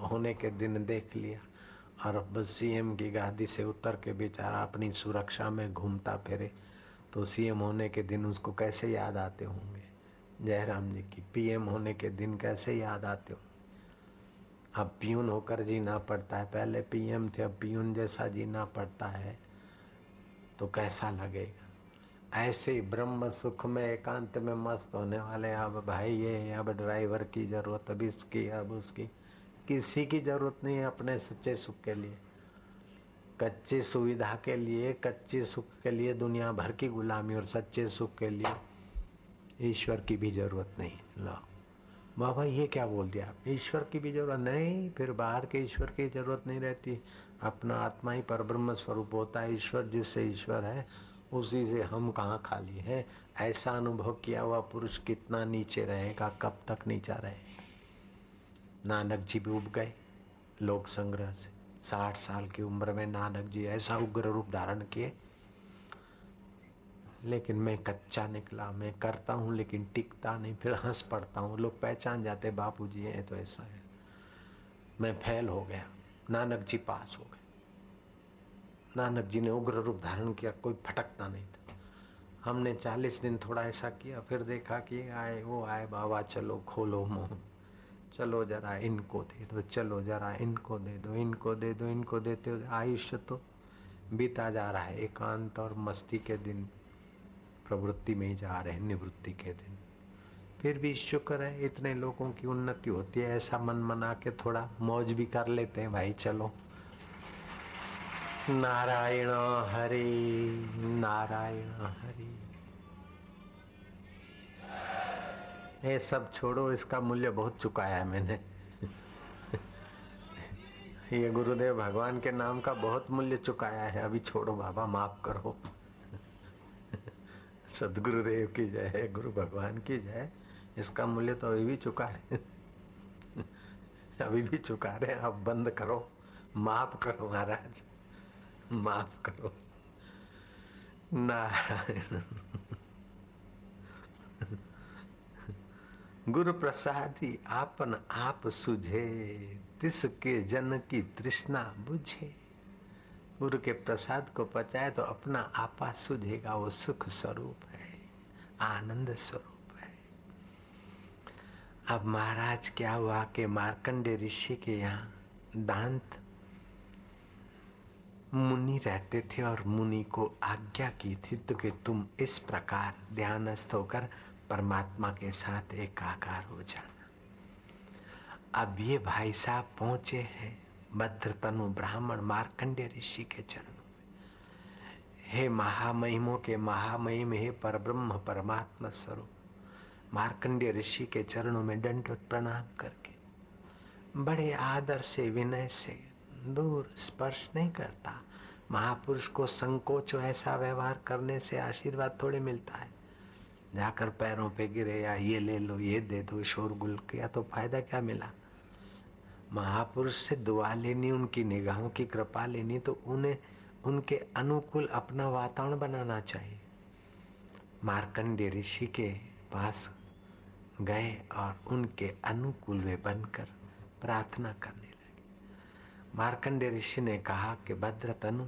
होने के दिन देख लिया और सीएम की गादी से उतर के बेचारा अपनी सुरक्षा में घूमता फिरे तो सीएम होने के दिन उसको कैसे याद आते होंगे? जयराम जी की पीएम होने के दिन कैसे याद आते होंगे? अब पीयून होकर जीना पड़ता है। पहले पीएम थे, अब पीयून जैसा जीना पड़ता है। तो कैसा लगेगा? ऐसे ब्रह्म सुख में, एकांत में मस्त होने वाले अब भाई ये, अब ड्राइवर की ज़रूरत अभी उसकी अब उसकी। किसी की ज़रूरत नहीं है अपने सच्चे सुख के लिए। कच्ची सुविधा के लिए, कच्चे सुख के लिए दुनिया भर की गुलामी और सच्चे सुख के लिए ईश्वर की भी ज़रूरत नहीं। लो। बाबा, ये क्या बोल दिया? ईश्वर की भी ज़रूरत नहीं, फिर बाहर के ईश्वर की ज़रूरत नहीं रहती। अपना आत्मा ही पर ब्रह्म स्वरूप होता है, ईश्वर जिससे ईश्वर है, उसी से हम कहाँ खाली है? ऐसा अनुभव किया हुआ पुरुष कितना नीचे रहेगा, कब तक नीचा रहेगा? नानक जी भी उब गए लोक संग्रह से। साठ साल की उम्र में नानक जी ऐसा उग्र रूप धारण किए। लेकिन मैं कच्चा निकला, मैं करता हूँ लेकिन टिकता नहीं, फिर हंस पड़ता हूँ। लोग पहचान जाते बापू जी हैं तो ऐसा है। मैं फैल हो गया। नानक जी पास हो नानक जी ने उग्र रूप धारण किया, कोई फटकता नहीं था। हमने चालीस दिन थोड़ा ऐसा किया, फिर देखा कि आए, वो आए, बाबा, चलो खोलो मुँह। चलो जरा इनको दे दो, चलो जरा इनको दे दो, इनको दे दो, इनको देते हो आयुष्य तो बीता जा रहा है, एकांत और मस्ती के दिन, प्रवृत्ति में ही जा रहे हैं, निवृत्ति के दिन। फिर भी शुक्र है, इतने लोगों की उन्नति होती है, ऐसा मन मना के थोड़ा मौज भी कर लेते हैं, भाई चलो। नारायण हरे नारायण हरे। ये सब छोड़ो, इसका मूल्य बहुत चुकाया है मैंने। *laughs* ये गुरुदेव भगवान के नाम का बहुत मूल्य चुकाया है, अभी छोड़ो बाबा, माफ़ करो। *laughs* सदगुरुदेव की जय, गुरु भगवान की जय, इसका मूल्य तो अभी भी चुका रहे *laughs* अभी भी चुका रहे अब बंद करो, माफ़ करो महाराज। माफ़ करो। नारायण। गुरु प्रसादी आपन आप सुझे, तिसके जन की तृष्णा बुझे। गुरु के प्रसाद को पचाए तो अपना आपा सुझेगा, वो सुख स्वरूप है, आनंद स्वरूप है। अब महाराज, क्या हुआ कि मार्कंडे ऋषि के यहाँ दांत मुनि रहते थे और मुनि को आज्ञा की थी तो कि तुम इस प्रकार ध्यानस्थ होकर परमात्मा के साथ एकाकार हो जाना। अब ये भाई साहब पहुँचे हैं भद्र तनु ब्राह्मण मार्कंडे ऋषि के चरणों में। हे महामहिमों के महामहिम, हे परब्रह्म परमात्मा स्वरूप, मार्कंडे ऋषि के चरणों में दंड प्रणाम करके, बड़े आदर से, विनय से दूर स्पर्श नहीं करता। महापुरुष को संकोच ऐसा व्यवहार करने से आशीर्वाद थोड़े मिलता है। जाकर पैरों पे गिरे, या ये ले लो, ये दे दो शोरगुल किया तो फ़ायदा क्या मिला? महापुरुष से दुआ लेनी, उनकी निगाहों की कृपा लेनी तो उन्हें, उनके अनुकूल अपना वातावरण बनाना चाहिए। मार्कंडे ऋषि के पास गए और उनके अनुकूल वे बनकर प्रार्थना करने मार्कंडे ऋषि ने कहा कि भद्र तनु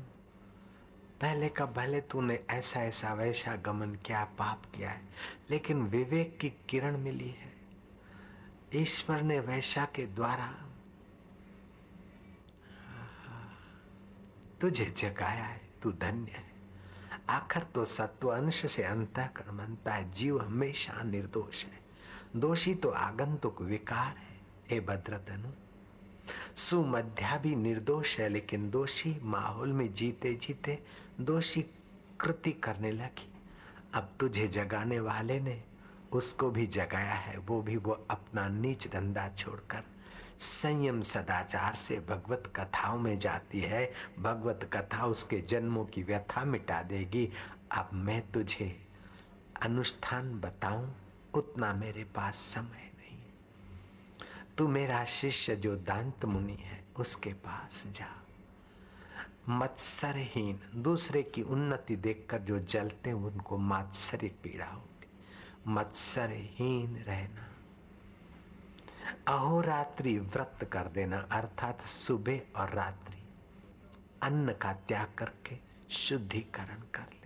पहले का भले तूने ऐसा ऐसा वैसा गमन किया पाप किया है, लेकिन विवेक की किरण मिली है। ईश्वर ने वैशा के द्वारा तुझे जगाया है, तू धन्य है। आखिर तो सत्व अंश से कर मनता है, जीव हमेशा निर्दोष है। दोषी तो आगंतुक विकार है। हे भद्रतनु सुमध्या भी निर्दोष है, लेकिन दोषी माहौल में जीते जीते दोषी कृति करने लगी। अब तुझे जगाने वाले ने उसको भी जगाया है, वो भी वो अपना नीच धंधा छोड़कर। संयम सदाचार से भगवत कथाओं में जाती है, भगवत कथा उसके जन्मों की व्यथा मिटा देगी। अब मैं तुझे अनुष्ठान बताऊँ, उतना मेरे पास समय तू मेरा शिष्य जो दांत मुनि है, उसके पास जा। मत्सरहीन, दूसरे की उन्नति देखकर जो जलते हैं, उनको मात्सर्य पीड़ा होगी मत्सरहीन रहना। अहोरात्रि व्रत कर देना, अर्थात सुबह और रात्रि। अन्न का त्याग करके शुद्धिकरण कर